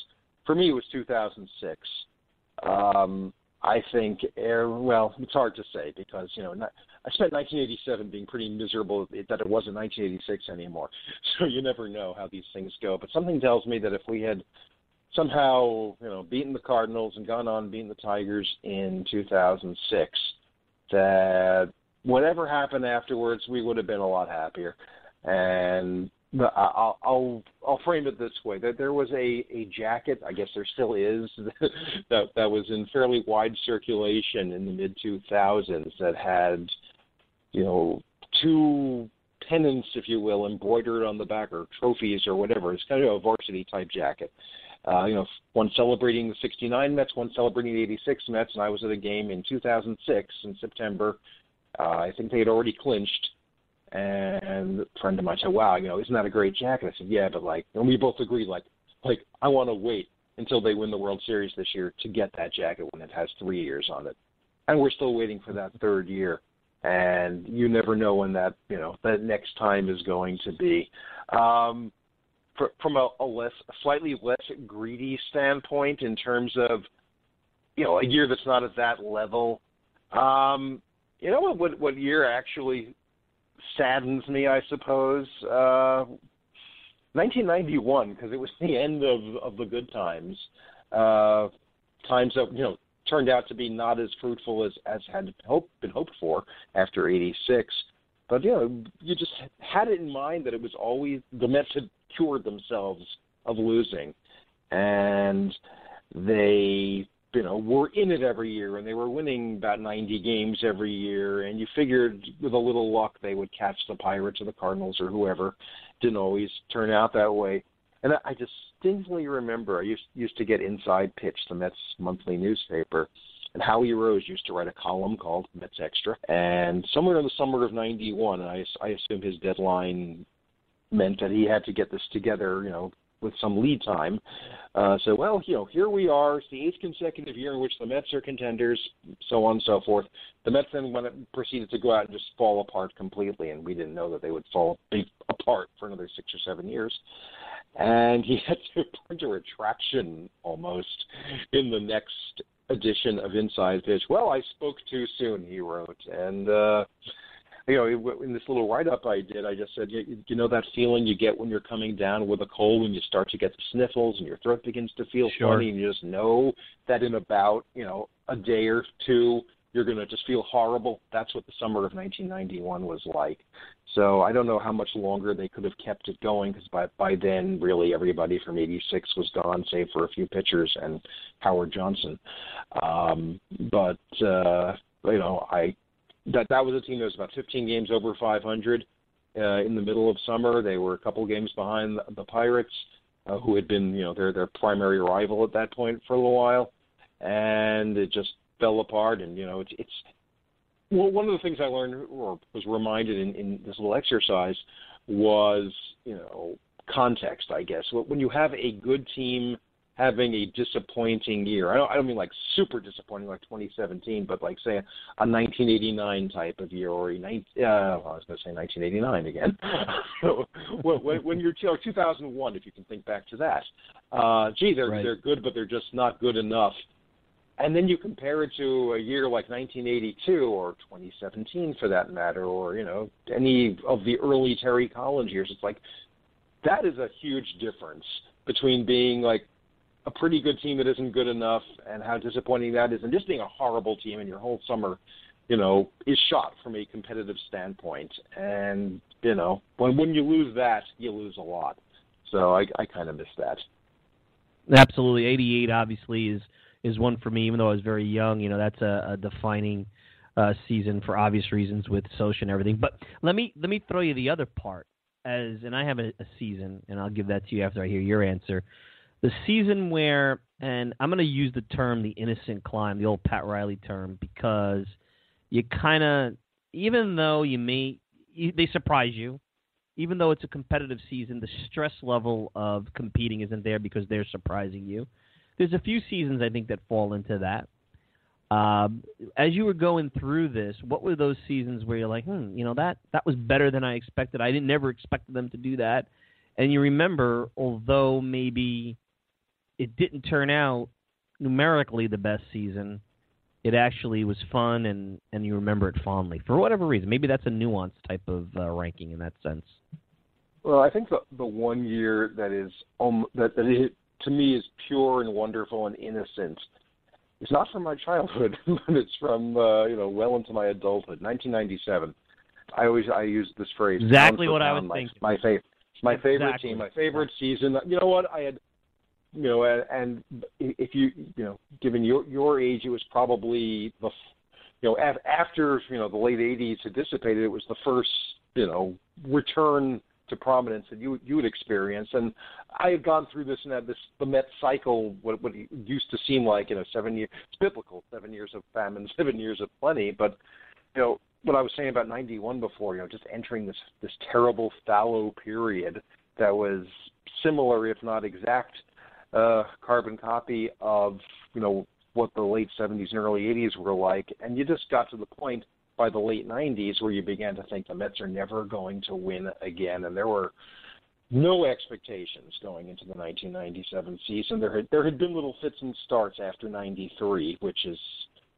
For me, it was 2006. Um, I think, er, well, it's hard to say because you know not, I spent 1987 being pretty miserable that it wasn't 1986 anymore. So you never know how these things go. But something tells me that if we had somehow you know beaten the Cardinals and gone on beating the Tigers in 2006, that whatever happened afterwards, we would have been a lot happier. And I'll, I'll I'll frame it this way: that there was a a jacket, I guess there still is, that that was in fairly wide circulation in the mid 2000s that had, you know, two pennants, if you will, embroidered on the back or trophies or whatever. It's kind of a varsity type jacket. Uh, you know, one celebrating the 69 Mets, one celebrating the 86 Mets, and I was at a game in 2006 in September. Uh, I think they had already clinched and a friend of mine said, "Wow, you know, isn't that a great jacket?" I said, "Yeah, but like," and we both agreed, like, like I want to wait until they win the World Series this year to get that jacket when it has three years on it, and we're still waiting for that third year, and you never know when that you know that next time is going to be. Um, for, from a, a less, slightly less greedy standpoint, in terms of you know a year that's not at that level. Um, you know what? What, what year actually saddens me, I suppose. Uh, 1991, because it was the end of of the good times. Uh, times that you know turned out to be not as fruitful as as had hope, been hoped for after '86. But you know, you just had it in mind that it was always the Mets had cured themselves of losing, and they you know were in it every year and they were winning about 90 games every year and you figured with a little luck they would catch the Pirates or the Cardinals or whoever. Didn't always turn out that way. And I distinctly remember I used used to get inside pitch the Mets monthly newspaper and Howie Rose used to write a column called Mets Extra. And somewhere in the summer of 91 I I assume his deadline meant that he had to get this together you know with some lead time. Uh, so, well, you know, here we are. It's the eighth consecutive year in which the Mets are contenders, so on and so forth. The Mets then went, proceeded to go out and just fall apart completely, and we didn't know that they would fall apart for another six or seven years. And he had to put a retraction almost in the next edition of Inside Pitch. Well, I spoke too soon, he wrote, and. uh you know, in this little write up I did, I just said, you, you know that feeling you get when you're coming down with a cold and you start to get the sniffles and your throat begins to feel sure. funny and you just know that in about, you know, a day or two you're going to just feel horrible. That's what the summer of 1991 was like. So I don't know how much longer they could have kept it going because by by then really everybody from '86 was gone, save for a few pitchers and Howard Johnson. Um, but uh, you know, I that that was a team that was about 15 games over 500 uh, in the middle of summer. They were a couple games behind the, the Pirates, uh, who had been you know their their primary rival at that point for a little while, and it just fell apart. And you know it's it's well one of the things I learned or was reminded in, in this little exercise was you know context. I guess when you have a good team having a disappointing year. I don't, I don't mean like super disappointing like 2017, but like say a, a 1989 type of year or a 19, uh, well, I was going to say 1989 again. so when, when you're or 2001, if you can think back to that, uh, gee, they're right. they're good, but they're just not good enough. And then you compare it to a year like 1982 or 2017 for that matter, or you know any of the early Terry Collins years. It's like that is a huge difference between being like a pretty good team that isn't good enough and how disappointing that is and just being a horrible team and your whole summer you know is shot from a competitive standpoint. And you know when when you lose that you lose a lot. So i i kind of miss that. Absolutely. 88 obviously is is one for me even though i was very young. You know that's a, a defining uh season for obvious reasons with social and everything. But let me let me throw you the other part as and i have a, a season and i'll give that to you after i hear your answer the season where, and I'm going to use the term the innocent climb, the old Pat Riley term, because you kind of even though you may you, they surprise you, even though it's a competitive season, the stress level of competing isn't there because they're surprising you. There's a few seasons I think that fall into that. Um, as you were going through this, what were those seasons where you're like, hmm, you know that that was better than I expected. I didn't never expected them to do that, and you remember, although maybe it didn't turn out numerically the best season, it actually was fun and and you remember it fondly for whatever reason. Maybe that's a nuanced type of uh, ranking in that sense. Well, I think the the one year that is um that that it, to me is pure and wonderful and innocent. It's not from my childhood, but it's from uh, you know well into my adulthood. 1997. I always I use this phrase. Exactly what I was my, thinking. My favorite, my Exactly. favorite team, my favorite season. You know what? I had you know, and, and if you, you know, given your your age, it was probably the, you know, af- after you know the late '80s had dissipated, it was the first, you know, return to prominence that you you would experience. And I had gone through this and had this the Met cycle, what what it used to seem like, you know, seven years. It's biblical, seven years of famine, seven years of plenty. But you know, what I was saying about '91 before, you know, just entering this this terrible fallow period that was similar, if not exact uh, carbon copy of you know what the late 70s and early 80s were like, and you just got to the point by the late 90s where you began to think the Mets are never going to win again, and there were no expectations going into the 1997 season. There had there had been little fits and starts after '93, which is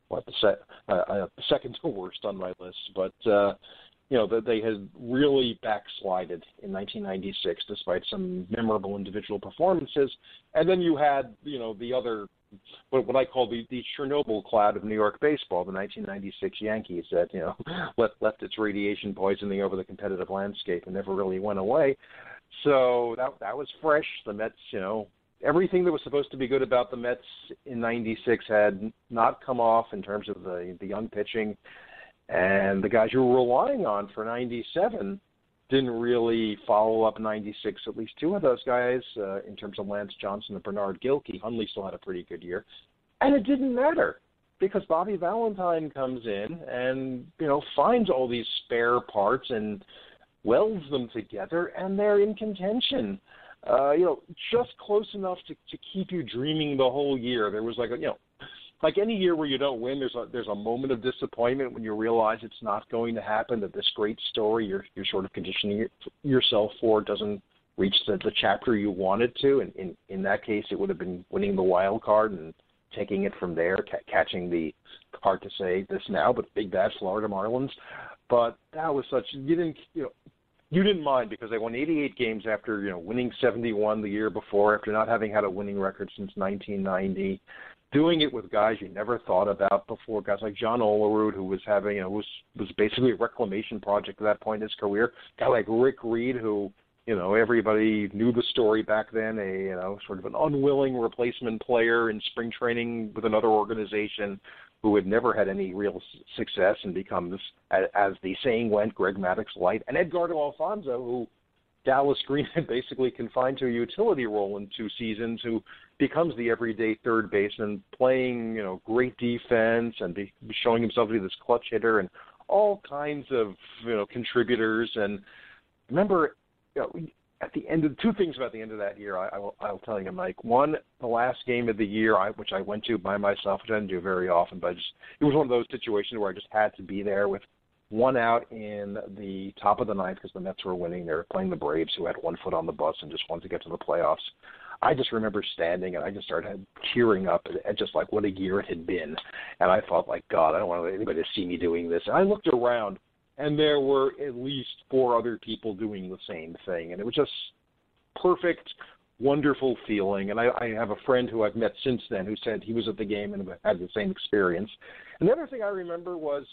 what the se- uh, uh, second to worst on my list, but. uh you know that they had really backslided in 1996 despite some memorable individual performances and then you had you know the other what, what I call the, the Chernobyl cloud of New York baseball, the 1996 Yankees that you know left left its radiation poisoning over the competitive landscape and never really went away. So that that was fresh. The Mets, you know, everything that was supposed to be good about the Mets in '96 had not come off in terms of the the young pitching, and the guys you were relying on for '97 didn't really follow up 96. At least two of those guys, uh, in terms of Lance Johnson and Bernard Gilkey, Hundley still had a pretty good year, and it didn't matter because Bobby Valentine comes in and you know finds all these spare parts and welds them together, and they're in contention. Uh, you know, just close enough to to keep you dreaming the whole year. There was like a you know like any year where you don't win, there's a there's a moment of disappointment when you realize it's not going to happen. That this great story you're you're sort of conditioning yourself for doesn't reach the, the chapter you wanted to. And in in that case, it would have been winning the wild card and taking it from there, ca- catching the hard to say this now, but big bad Florida Marlins. But that was such you didn't you know you didn't mind because they won 88 games after you know winning 71 the year before after not having had a winning record since 1990 doing it with guys you never thought about before, guys like John Olerud, who was having, you know, was was basically a reclamation project at that point in his career. guy like Rick Reed, who, you know, everybody knew the story back then, a you know, sort of an unwilling replacement player in spring training with another organization who had never had any real success and becomes, as the saying went, Greg Maddux light, and Edgardo Alfonzo, who Dallas Green basically confined to a utility role in two seasons, who becomes the everyday third baseman, playing you know great defense and be, showing himself to be this clutch hitter and all kinds of you know contributors. And remember, you know, at the end of two things about the end of that year, I, I will I'll tell you, Mike. One, the last game of the year, I, which I went to by myself, which I didn't do very often, but I just it was one of those situations where I just had to be there with one out in the top of the ninth because the Mets were winning. They were playing the Braves, who had one foot on the bus and just wanted to get to the playoffs. I just remember standing and I just started tearing up at just like what a year it had been. And I thought, like, God, I don't want anybody to see me doing this. And I looked around and there were at least four other people doing the same thing. And it was just perfect, wonderful feeling. And I, I have a friend who I've met since then who said he was at the game and had the same experience. And the other thing I remember was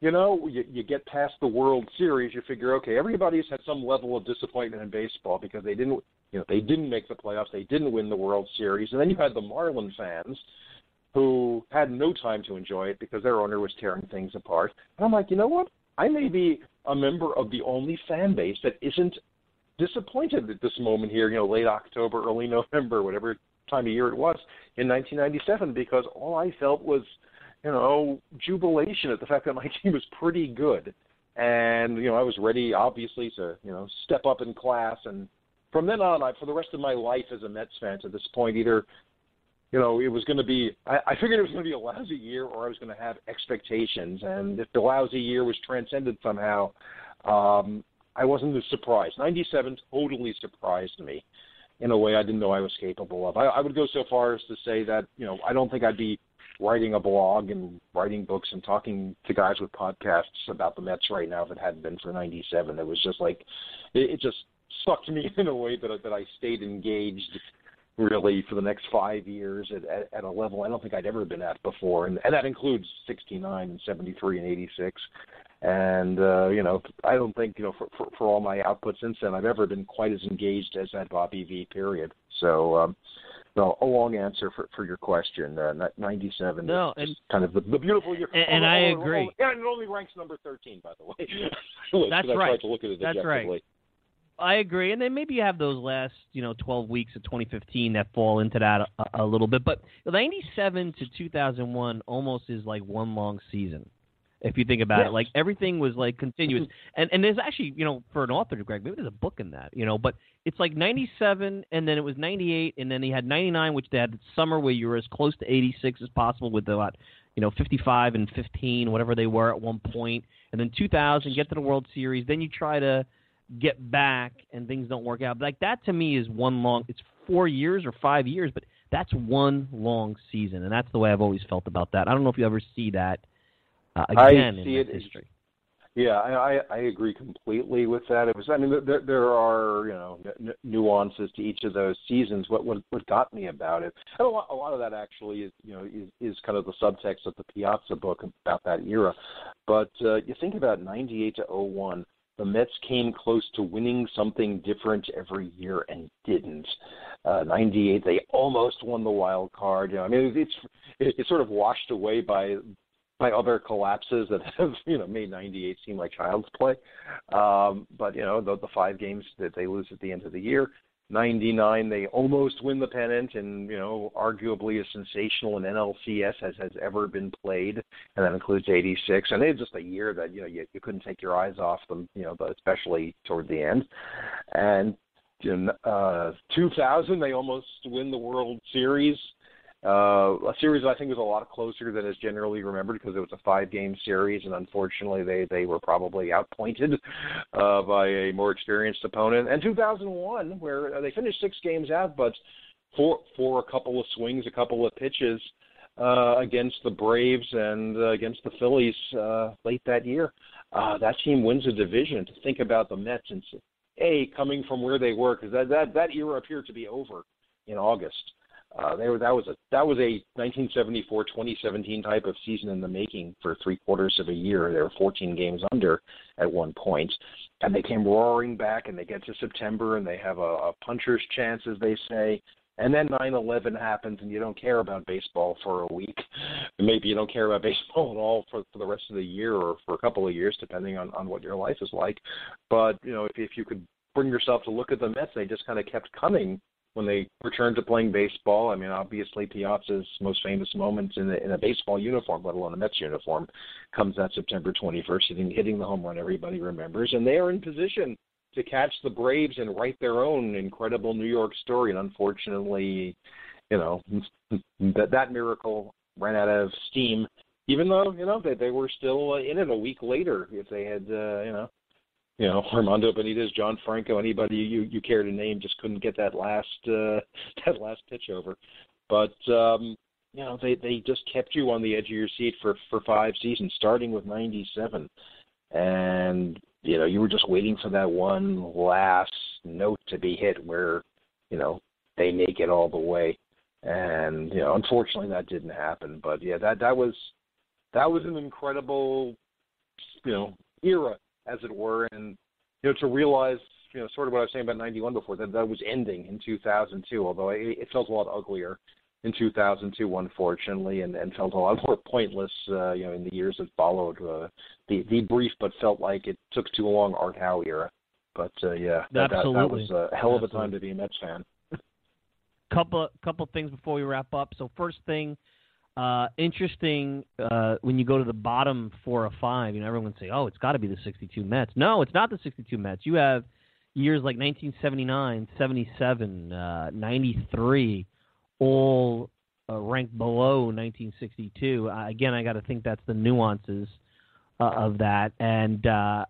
you know, you, you get past the World Series, you figure, okay, everybody's had some level of disappointment in baseball because they didn't, you know, they didn't make the playoffs, they didn't win the World Series, and then you had the Marlin fans who had no time to enjoy it because their owner was tearing things apart. And I'm like, you know what? I may be a member of the only fan base that isn't disappointed at this moment here, you know, late October, early November, whatever time of year it was in 1997, because all I felt was you know, jubilation at the fact that my team was pretty good, and you know, I was ready, obviously, to you know, step up in class. And from then on, I, for the rest of my life as a Mets fan, to this point, either you know, it was going to be, I, I figured it was going to be a lousy year or I was going to have expectations. And if the lousy year was transcended somehow, um, I wasn't as surprised. 97 totally surprised me in a way I didn't know I was capable of. I, I would go so far as to say that, you know, I don't think I'd be writing a blog and writing books and talking to guys with podcasts about the Mets right now if it hadn't been for 97. It was just like, it, it just sucked me in a way that, that I stayed engaged really for the next five years at, at, at a level I don't think I'd ever been at before, and, and that includes '69 and '73 and '86. And uh, you know, I don't think you know for, for for all my output since then, I've ever been quite as engaged as that Bobby V period. So. um no, a long answer for for your question. Uh, Ninety seven. No, and kind of the, the beautiful year. And, and oh, I oh, agree. Oh, yeah, and it only ranks number thirteen, by the way. That's I right. tried to look at it That's right. I agree, and then maybe you have those last, you know, 12 weeks of 2015 that fall into that a, a little bit. But 97 to 2001 almost is like one long season, if you think about Yes. it. Like everything was like continuous, mm-hmm. and and there's actually, you know, for an author, Greg, maybe there's a book in that, you know. But it's like 97, and then it was 98, and then they had 99, which they had the summer where you were as close to 86 as possible with about, you know, 55 and 15, whatever they were at one point, and then 2000, get to the World Series, then you try to get back and things don't work out. But like that to me is one long. It's four years or five years, but that's one long season, and that's the way I've always felt about that. I don't know if you ever see that uh, I again see in it history. Yeah, I, I I agree completely with that. It was, I mean, there there are you know n- nuances to each of those seasons. What what what got me about it, and a lot, a lot of that actually is you know is, is kind of the subtext of the Piazza book about that era. But uh, you think about '98 to '01, the Mets came close to winning something different every year and didn't. Uh, 98, they almost won the wild card. You know, I mean, it's it, it's sort of washed away by by other collapses that have you know made 98 seem like child's play. Um, but you know the, the five games that they lose at the end of the year. 99 they almost win the pennant and you know arguably as sensational an NLCS as has ever been played and that includes 86 and it's just a year that you know you, you couldn't take your eyes off them you know but especially toward the end and in uh 2000 they almost win the World Series uh, a series I think was a lot closer than is generally remembered because it was a five-game series, and unfortunately they they were probably outpointed uh, by a more experienced opponent. And 2001, where they finished six games out, but for for a couple of swings, a couple of pitches uh, against the Braves and uh, against the Phillies uh, late that year, uh, that team wins a division. To think about the Mets and a coming from where they were, because that that that era appeared to be over in August. Uh, they were that was a that was a 1974-2017 type of season in the making for three quarters of a year. They were 14 games under at one point, and they came roaring back. And they get to September, and they have a, a puncher's chance, as they say. And then 9/11 happens, and you don't care about baseball for a week. Maybe you don't care about baseball at all for for the rest of the year, or for a couple of years, depending on on what your life is like. But you know, if if you could bring yourself to look at the Mets, they just kind of kept coming when they returned to playing baseball. I mean, obviously Piazza's most famous moment in in a baseball uniform, let alone a Mets uniform, comes that September 21st, hitting, hitting the home run everybody remembers, and they are in position to catch the Braves and write their own incredible New York story. And unfortunately, you know, that that miracle ran out of steam. Even though you know they they were still in it a week later, if they had uh, you know you know, Armando Benitez, John Franco, anybody you you care to name just couldn't get that last uh, that last pitch over. But um, you know, they they just kept you on the edge of your seat for for five seasons, starting with '97, and you know you were just waiting for that one last note to be hit where you know they make it all the way. And you know, unfortunately, that didn't happen. But yeah, that that was that was an incredible you know era as it were, and you know to realize you know sort of what I was saying about '91 before that that was ending in 2002, although it, it felt a lot uglier in 2002, unfortunately, and, and felt a lot more pointless, uh, you know, in the years that followed. Uh, the the brief but felt like it took too long Art Howe era. But uh, yeah, that, that, that was a hell of a Absolutely. time to be a Mets fan. couple couple things before we wrap up. So first thing, Uh, interesting uh, when you go to the bottom four or five, you know, everyone say, "Oh, it's got to be the '62 Mets." No, it's not the '62 Mets. You have years like 1979, 77, uh, 93, all uh, ranked below 1962. Uh, again, I got to think that's the nuances uh, of that. And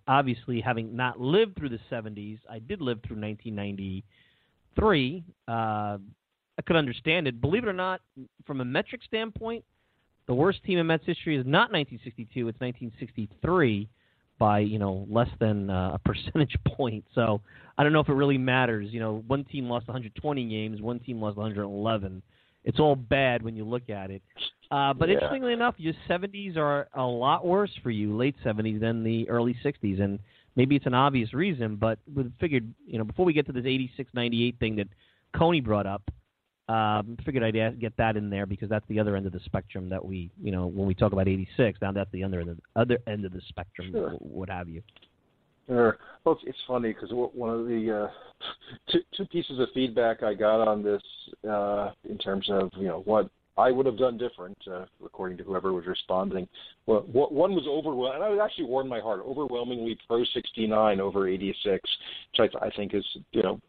obviously, having not lived through the 70s, I did live through 1993. Uh, I could understand it. Believe it or not, from a metric standpoint, the worst team in Mets history is not 1962; it's 1963 by you know less than uh, a percentage point. So I don't know if it really matters. You know, one team lost 120 games, one team lost 111. It's all bad when you look at it. Uh, but Yeah. interestingly enough, your 70s are a lot worse for you, late 70s, than the early 60s, and maybe it's an obvious reason. But we figured, you know, before we get to this 86-98 thing that Coney brought up, um, figured I'd ask, get that in there because that's the other end of the spectrum that we, you know, when we talk about 86, now that's the other end of, other end of the spectrum, Sure. what have you. Sure. Well, it's, it's funny because one of the uh, two, two pieces of feedback I got on this, uh, in terms of you know what I would have done different, uh, according to whoever was responding. Well, one was overwhelming, and I was actually warned my heart, overwhelmingly pro 69 over 86, which I, I think is you know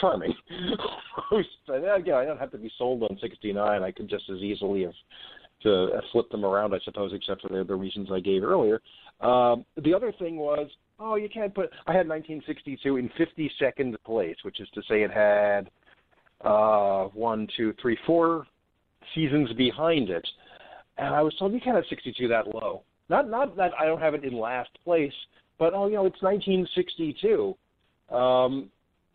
charming. again, I don't have to be sold on 69. I could just as easily have to uh, flip them around, I suppose, except for the, the reasons I gave earlier. Um, the other thing was, oh, you can't put. I had 1962 in 52nd place, which is to say it had uh, one, two, three, four seasons behind it, and I was told you can't have 62 that low. Not not that I don't have it in last place, but oh, you know, it's 1962. Um,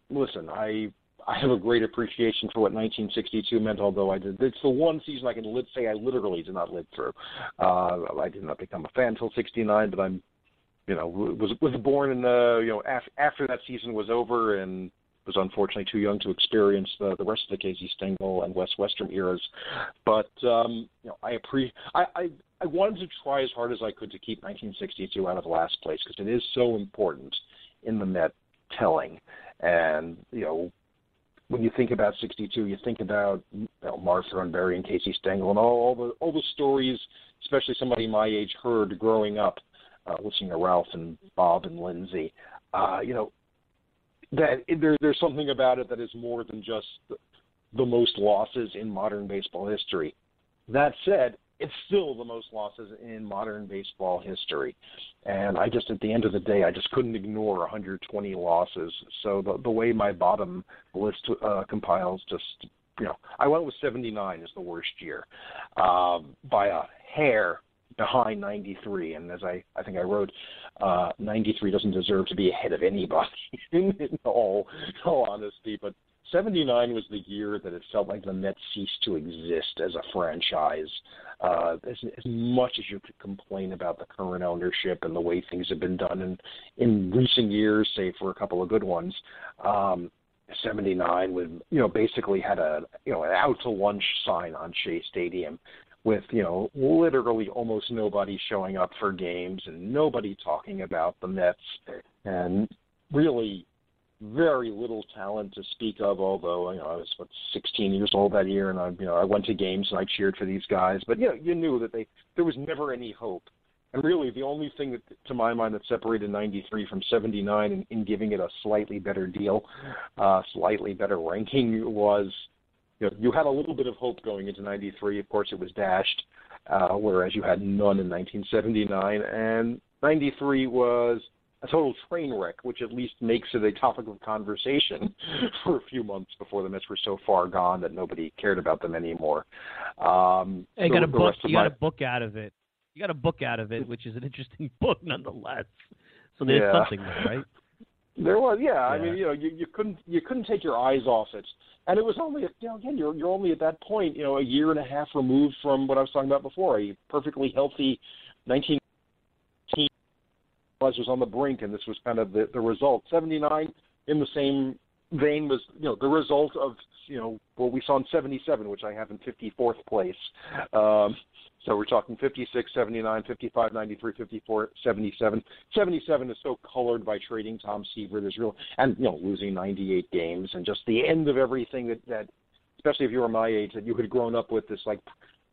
listen, I I have a great appreciation for what 1962 meant. Although I did, it's the one season I can lit, say I literally did not live through. Uh, I did not become a fan until '69, but I'm, you know, was was born in the you know af- after that season was over and was unfortunately too young to experience the the rest of the Casey Stengel and Wes Westrum eras. But um, you know, I appre I, I I wanted to try as hard as I could to keep 1962 out of the last place because it is so important in the Met telling. And you know, when you think about 62, you think about you know, Marv Throneberry and Casey Stengel and all, all the all the stories, especially somebody my age heard growing up, uh, listening to Ralph and Bob and Lindsey. Uh, you know, that there, there's something about it that is more than just the, the most losses in modern baseball history. That said, it's still the most losses in modern baseball history. And I just, at the end of the day, I just couldn't ignore 120 losses. So the, the way my bottom list uh, compiles, just, you know, I went with 79 as the worst year um, by a hair behind 93. And as I, I think I wrote, uh, 93 doesn't deserve to be ahead of anybody in, all, in all honesty. But 79 was the year that it felt like the Mets ceased to exist as a franchise. Uh, as, as much as you could complain about the current ownership and the way things have been done in, in recent years, save for a couple of good ones, um, 79 would, you know, basically had a, you know, an out to lunch sign on Shea Stadium with, you know, literally almost nobody showing up for games and nobody talking about the Mets and really very little talent to speak of. Although you know I was what 16 years old that year, and I you know I went to games and I cheered for these guys. But you know you knew that they there was never any hope. And really, the only thing that, to my mind, that separated '93 from '79 in, in giving it a slightly better deal, uh, slightly better ranking was, you know, you had a little bit of hope going into '93. Of course, it was dashed, uh, whereas you had none in 1979. And '93 was a total train wreck, which at least makes it a topic of conversation for a few months before the Mets were so far gone that nobody cared about them anymore. Um, the- got a book. You got my- a book out of it. You got a book out of it, which is an interesting book nonetheless. So there's Yeah. something there, right? There was, yeah. I mean, you know, you, you couldn't you couldn't take your eyes off it, and it was only, you know, again, you're you're only at that point, you know, a year and a half removed from what I was talking about before, a perfectly healthy 19 was was on the brink, and this was kind of the the result. 79 in the same vein was, you know, the result of, you know, what we saw in 77, which I have in 54th place. Um, so we're talking 56, 79, 55, 93, 54, 77. 77 is so colored by trading Tom Seaver. There's real, and, you know, losing 98 games and just the end of everything that, that especially if you were my age, that you had grown up with this, like,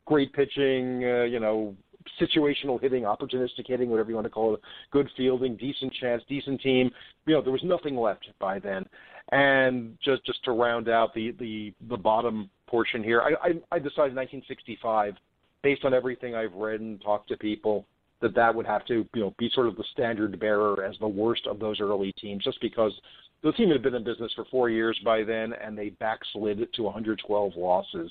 great pitching, uh, you know, situational hitting, opportunistic hitting, whatever you want to call it, good fielding, decent chance, decent team. You know, there was nothing left by then. And just just to round out the the the bottom portion here, I I, I decided 1965, based on everything I've read and talked to people, that that would have to you know be sort of the standard bearer as the worst of those early teams, just because the team had been in business for four years by then, and they backslid to 112 losses.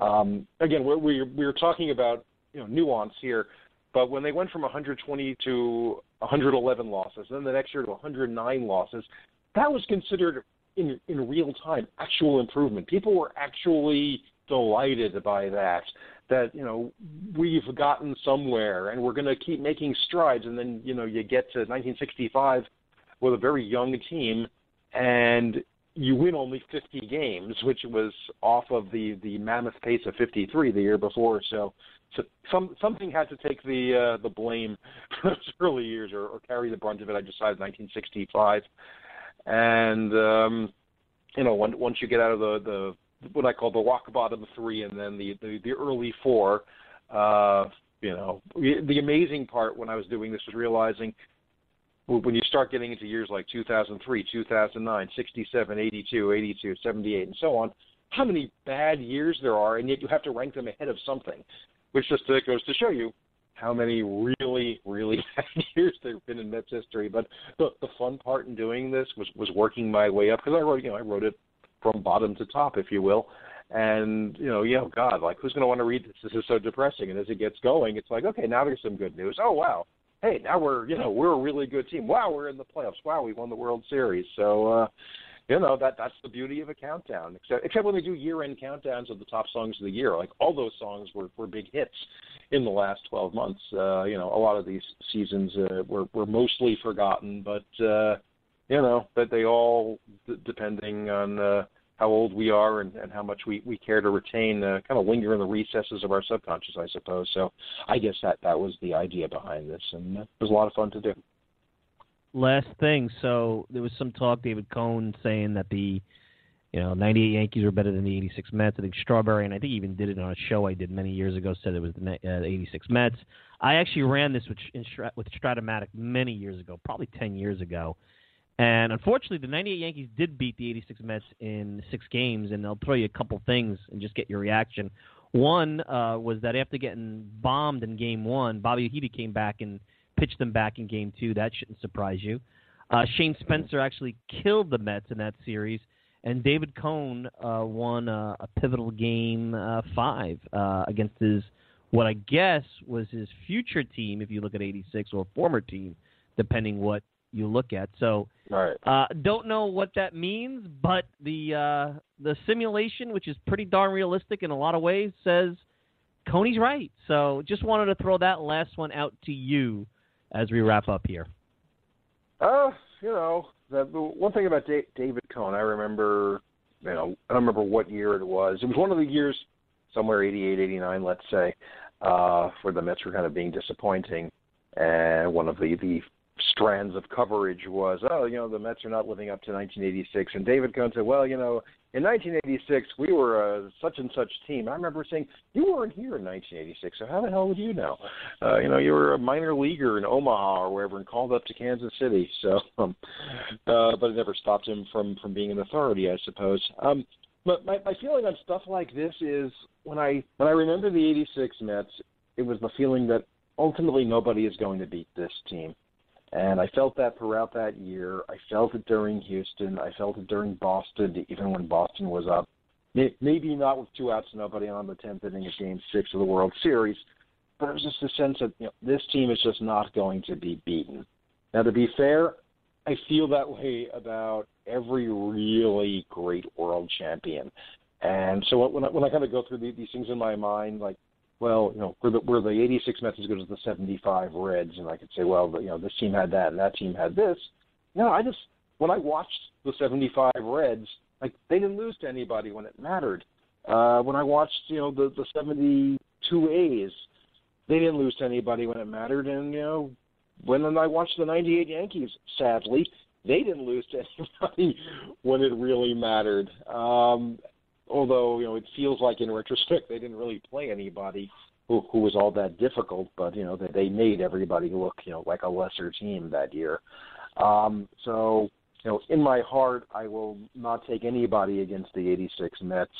Um, again, we're, we're we're talking about you know nuance here, but when they went from 120 to 111 losses, and then the next year to 109 losses, that was considered in in real time actual improvement. People were actually delighted by that. That you know we've gotten somewhere, and we're going to keep making strides. And then you know you get to 1965 with a very young team, and you win only 50 games, which was off of the the mammoth pace of 53 the year before. So, so some something had to take the uh, the blame for those early years or, or carry the brunt of it. I decided 1965, and um, you know when, once you get out of the the what I call the rock bottom three and then the the, the early four. Uh, you know, the amazing part when I was doing this was realizing when you start getting into years like 2003, 2009, 67, 82, 82, 78, and so on, how many bad years there are, and yet you have to rank them ahead of something, which just goes to show you how many really, really bad years there have been in Mets history. But the, the fun part in doing this was was working my way up because I wrote, you know, I wrote it from bottom to top, if you will. And you know, yeah, God, like who's going to want to read this? This is so depressing. And as it gets going, it's like, okay, now there's some good news. Oh wow, hey, now we're you know we're a really good team. Wow, we're in the playoffs. Wow, we won the World Series. So uh, you know that that's the beauty of a countdown. Except except when they do year-end countdowns of the top songs of the year, like all those songs were were big hits in the last 12 months. Uh, you know, a lot of these seasons uh, were were mostly forgotten, but uh, you know, but they all d- depending on. Uh, how old we are and, and how much we, we care to retain, uh, kind of linger in the recesses of our subconscious, I suppose. So I guess that that was the idea behind this, and it was a lot of fun to do. Last thing, so there was some talk, David Cone saying that the you know 98 Yankees were better than the 86 Mets. I think Strawberry, and I think he even did it on a show I did many years ago, said it was the uh, 86 Mets. I actually ran this with, with Strat-O-Matic many years ago, probably 10 years ago and unfortunately, the 98 Yankees did beat the 86 Mets in six games, and they'll throw you a couple things and just get your reaction. One uh, was that after getting bombed in game one, Bobby Ojeda came back and pitched them back in game two. That shouldn't surprise you. Uh, Shane Spencer actually killed the Mets in that series, and David Cone uh, won a pivotal game uh, five uh, against his what I guess was his future team, if you look at '86 or former team, depending what you look at. So, right. uh, don't know what that means, but the uh, the simulation, which is pretty darn realistic in a lot of ways, says Coney's right. So, just wanted to throw that last one out to you as we wrap up here. Uh, you know, the, the one thing about da- David Cone, I remember, you know, I don't remember what year it was. It was one of the years, somewhere 88, 89, let's say, uh, where the Mets were kind of being disappointing and one of the the strands of coverage was, oh, you know, the Mets are not living up to 1986. And David Cone said, well, you know, in 1986 we were a such and such team. I remember saying, you weren't here in 1986, so how the hell would you know? Uh, you know, you were a minor leaguer in Omaha or wherever, and called up to Kansas City. So, um, uh, but it never stopped him from from being an authority, I suppose. Um, but my, my feeling on stuff like this is when I when I remember the '86 Mets, it was the feeling that ultimately nobody is going to beat this team. And I felt that throughout that year. I felt it during Houston. I felt it during Boston, even when Boston was up. Maybe not with two outs, and nobody on the tenth inning of Game Six of the World Series, but it was just a sense that you know, this team is just not going to be beaten. Now, to be fair, I feel that way about every really great world champion. And so when I, when I kind of go through these things in my mind, like well, you know, were the, were the 86 Mets as good as the 75 Reds? And I could say, well, you know, this team had that and that team had this. No, I just, when I watched the 75 Reds, like, they didn't lose to anybody when it mattered. Uh, when I watched, you know, the, the 72 A's, they didn't lose to anybody when it mattered. And, you know, when I watched the 98 Yankees, sadly, they didn't lose to anybody when it really mattered. Um, although you know it feels like in retrospect they didn't really play anybody who who was all that difficult, but you know they they made everybody look you know like a lesser team that year. Um, so you know in my heart I will not take anybody against the '86 Mets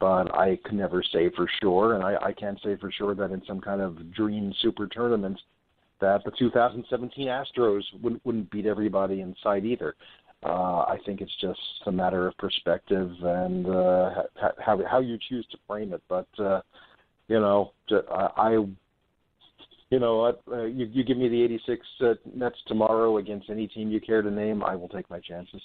but I can never say for sure, and I, I can't say for sure that in some kind of dream super tournament that the 2017 Astros wouldn't, wouldn't beat everybody in sight either. Uh, I think it's just a matter of perspective and uh, how how you choose to frame it. But uh, you know, I, you know, uh, you, you give me the '86 uh, Mets tomorrow against any team you care to name, I will take my chances.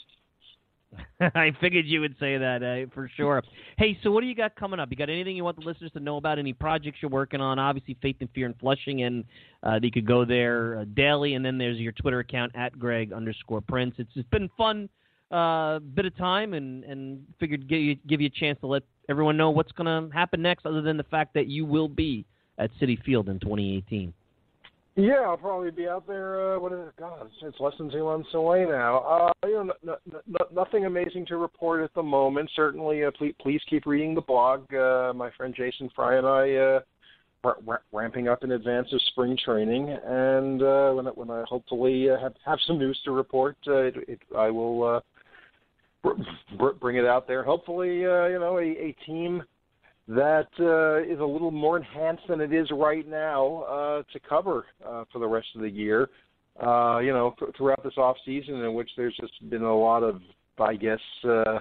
I figured you would say that uh, for sure. Hey, so what do you got coming up? You got anything you want the listeners to know about? Any projects you're working on? Obviously, Faith and Fear in Flushing, and uh, you could go there uh, daily. And then there's your Twitter account at Greg underscore Prince. It's, it's been fun uh, bit of time, and and figured give you give you a chance to let everyone know what's going to happen next, other than the fact that you will be at Citi Field in 2018. Yeah, I'll probably be out there. Uh, what is it? God, it's less than two months away now. Uh, you know, n- n- nothing amazing to report at the moment. Certainly, uh, please, please keep reading the blog. Uh, my friend Jason Fry and I uh, r- r- ramping up in advance of spring training, and uh, when I, when I hopefully uh, have have some news to report, uh, it, it, I will uh, br- bring it out there. Hopefully, uh, you know, a, a team that uh, is a little more enhanced than it is right now uh, to cover uh, for the rest of the year. Uh, you know, th- throughout this off season, in which there's just been a lot of, I guess, uh,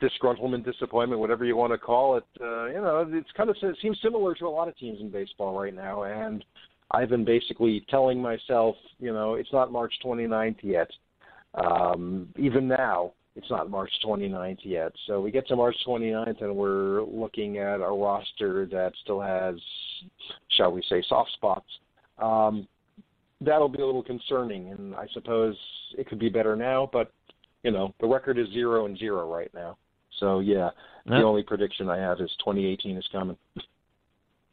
disgruntlement, disappointment, whatever you want to call it. Uh, you know, it's kind of it seems similar to a lot of teams in baseball right now, and I've been basically telling myself, you know, it's not March 29th yet. Um, even now, it's not March 29th yet. So we get to March 29th and we're looking at a roster that still has, shall we say, soft spots. Um, that'll be a little concerning, and I suppose it could be better now. But you know, the record is zero and zero right now. So yeah, the only prediction I have is 2018 is coming.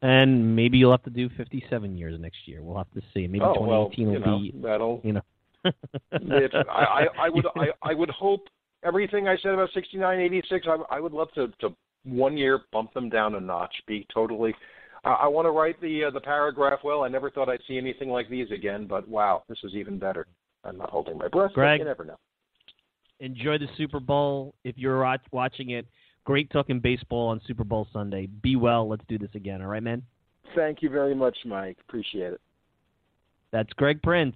And maybe you'll have to do 57 years next year. We'll have to see. Maybe oh, 2018 well, will know, be that'll you know. I, I, I would I, I would hope everything I said about 69, 86, I, I would love to, to one year bump them down a notch. Be totally. I, I want to write the uh, the paragraph. Well, I never thought I'd see anything like these again, but wow, this is even better. I'm not holding my breath. Greg, you never know. Enjoy the Super Bowl. If you're watching it, great talking baseball on Super Bowl Sunday. Be well. Let's do this again. All right, man. Thank you very much, Mike. Appreciate it. That's Greg Prince.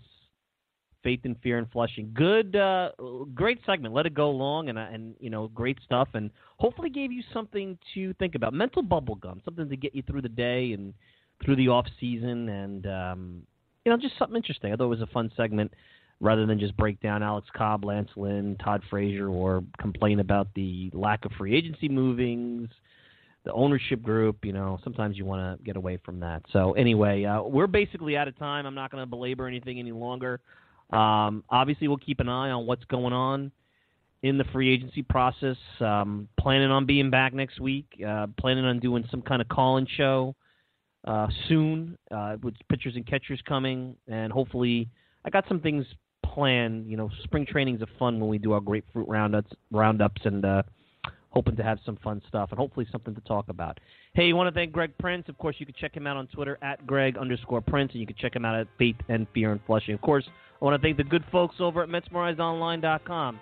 Faith and Fear in Flushing. Good, uh, great segment. Let it go long and uh, and you know great stuff, and hopefully gave you something to think about. Mental bubble gum, something to get you through the day and through the off season, and um, you know just something interesting. I thought it was a fun segment rather than just break down Alex Cobb, Lance Lynn, Todd Frazier, or complain about the lack of free agency movings the ownership group. You know, sometimes you want to get away from that. So anyway, uh, we're basically out of time. I'm not going to belabor anything any longer. Um, obviously, we'll keep an eye on what's going on in the free agency process. Um, planning on being back next week. Uh, planning on doing some kind of call-in show uh, soon uh, with pitchers and catchers coming, and hopefully, I got some things planned. You know, spring training's a fun when we do our grapefruit roundups, roundups, and uh, hoping to have some fun stuff and hopefully something to talk about. Hey, you want to thank Greg Prince. Of course, you can check him out on Twitter at Greg underscore Prince, and you can check him out at Faith and Fear in Flushing. Of course, I want to thank the good folks over at MetsMerizedOnline.com.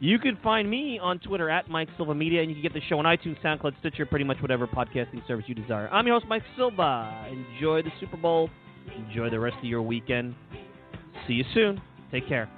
You can find me on Twitter at Mike Silva Media, and you can get the show on iTunes, SoundCloud, Stitcher, pretty much whatever podcasting service you desire. I'm your host, Mike Silva. Enjoy the Super Bowl. Enjoy the rest of your weekend. See you soon. Take care.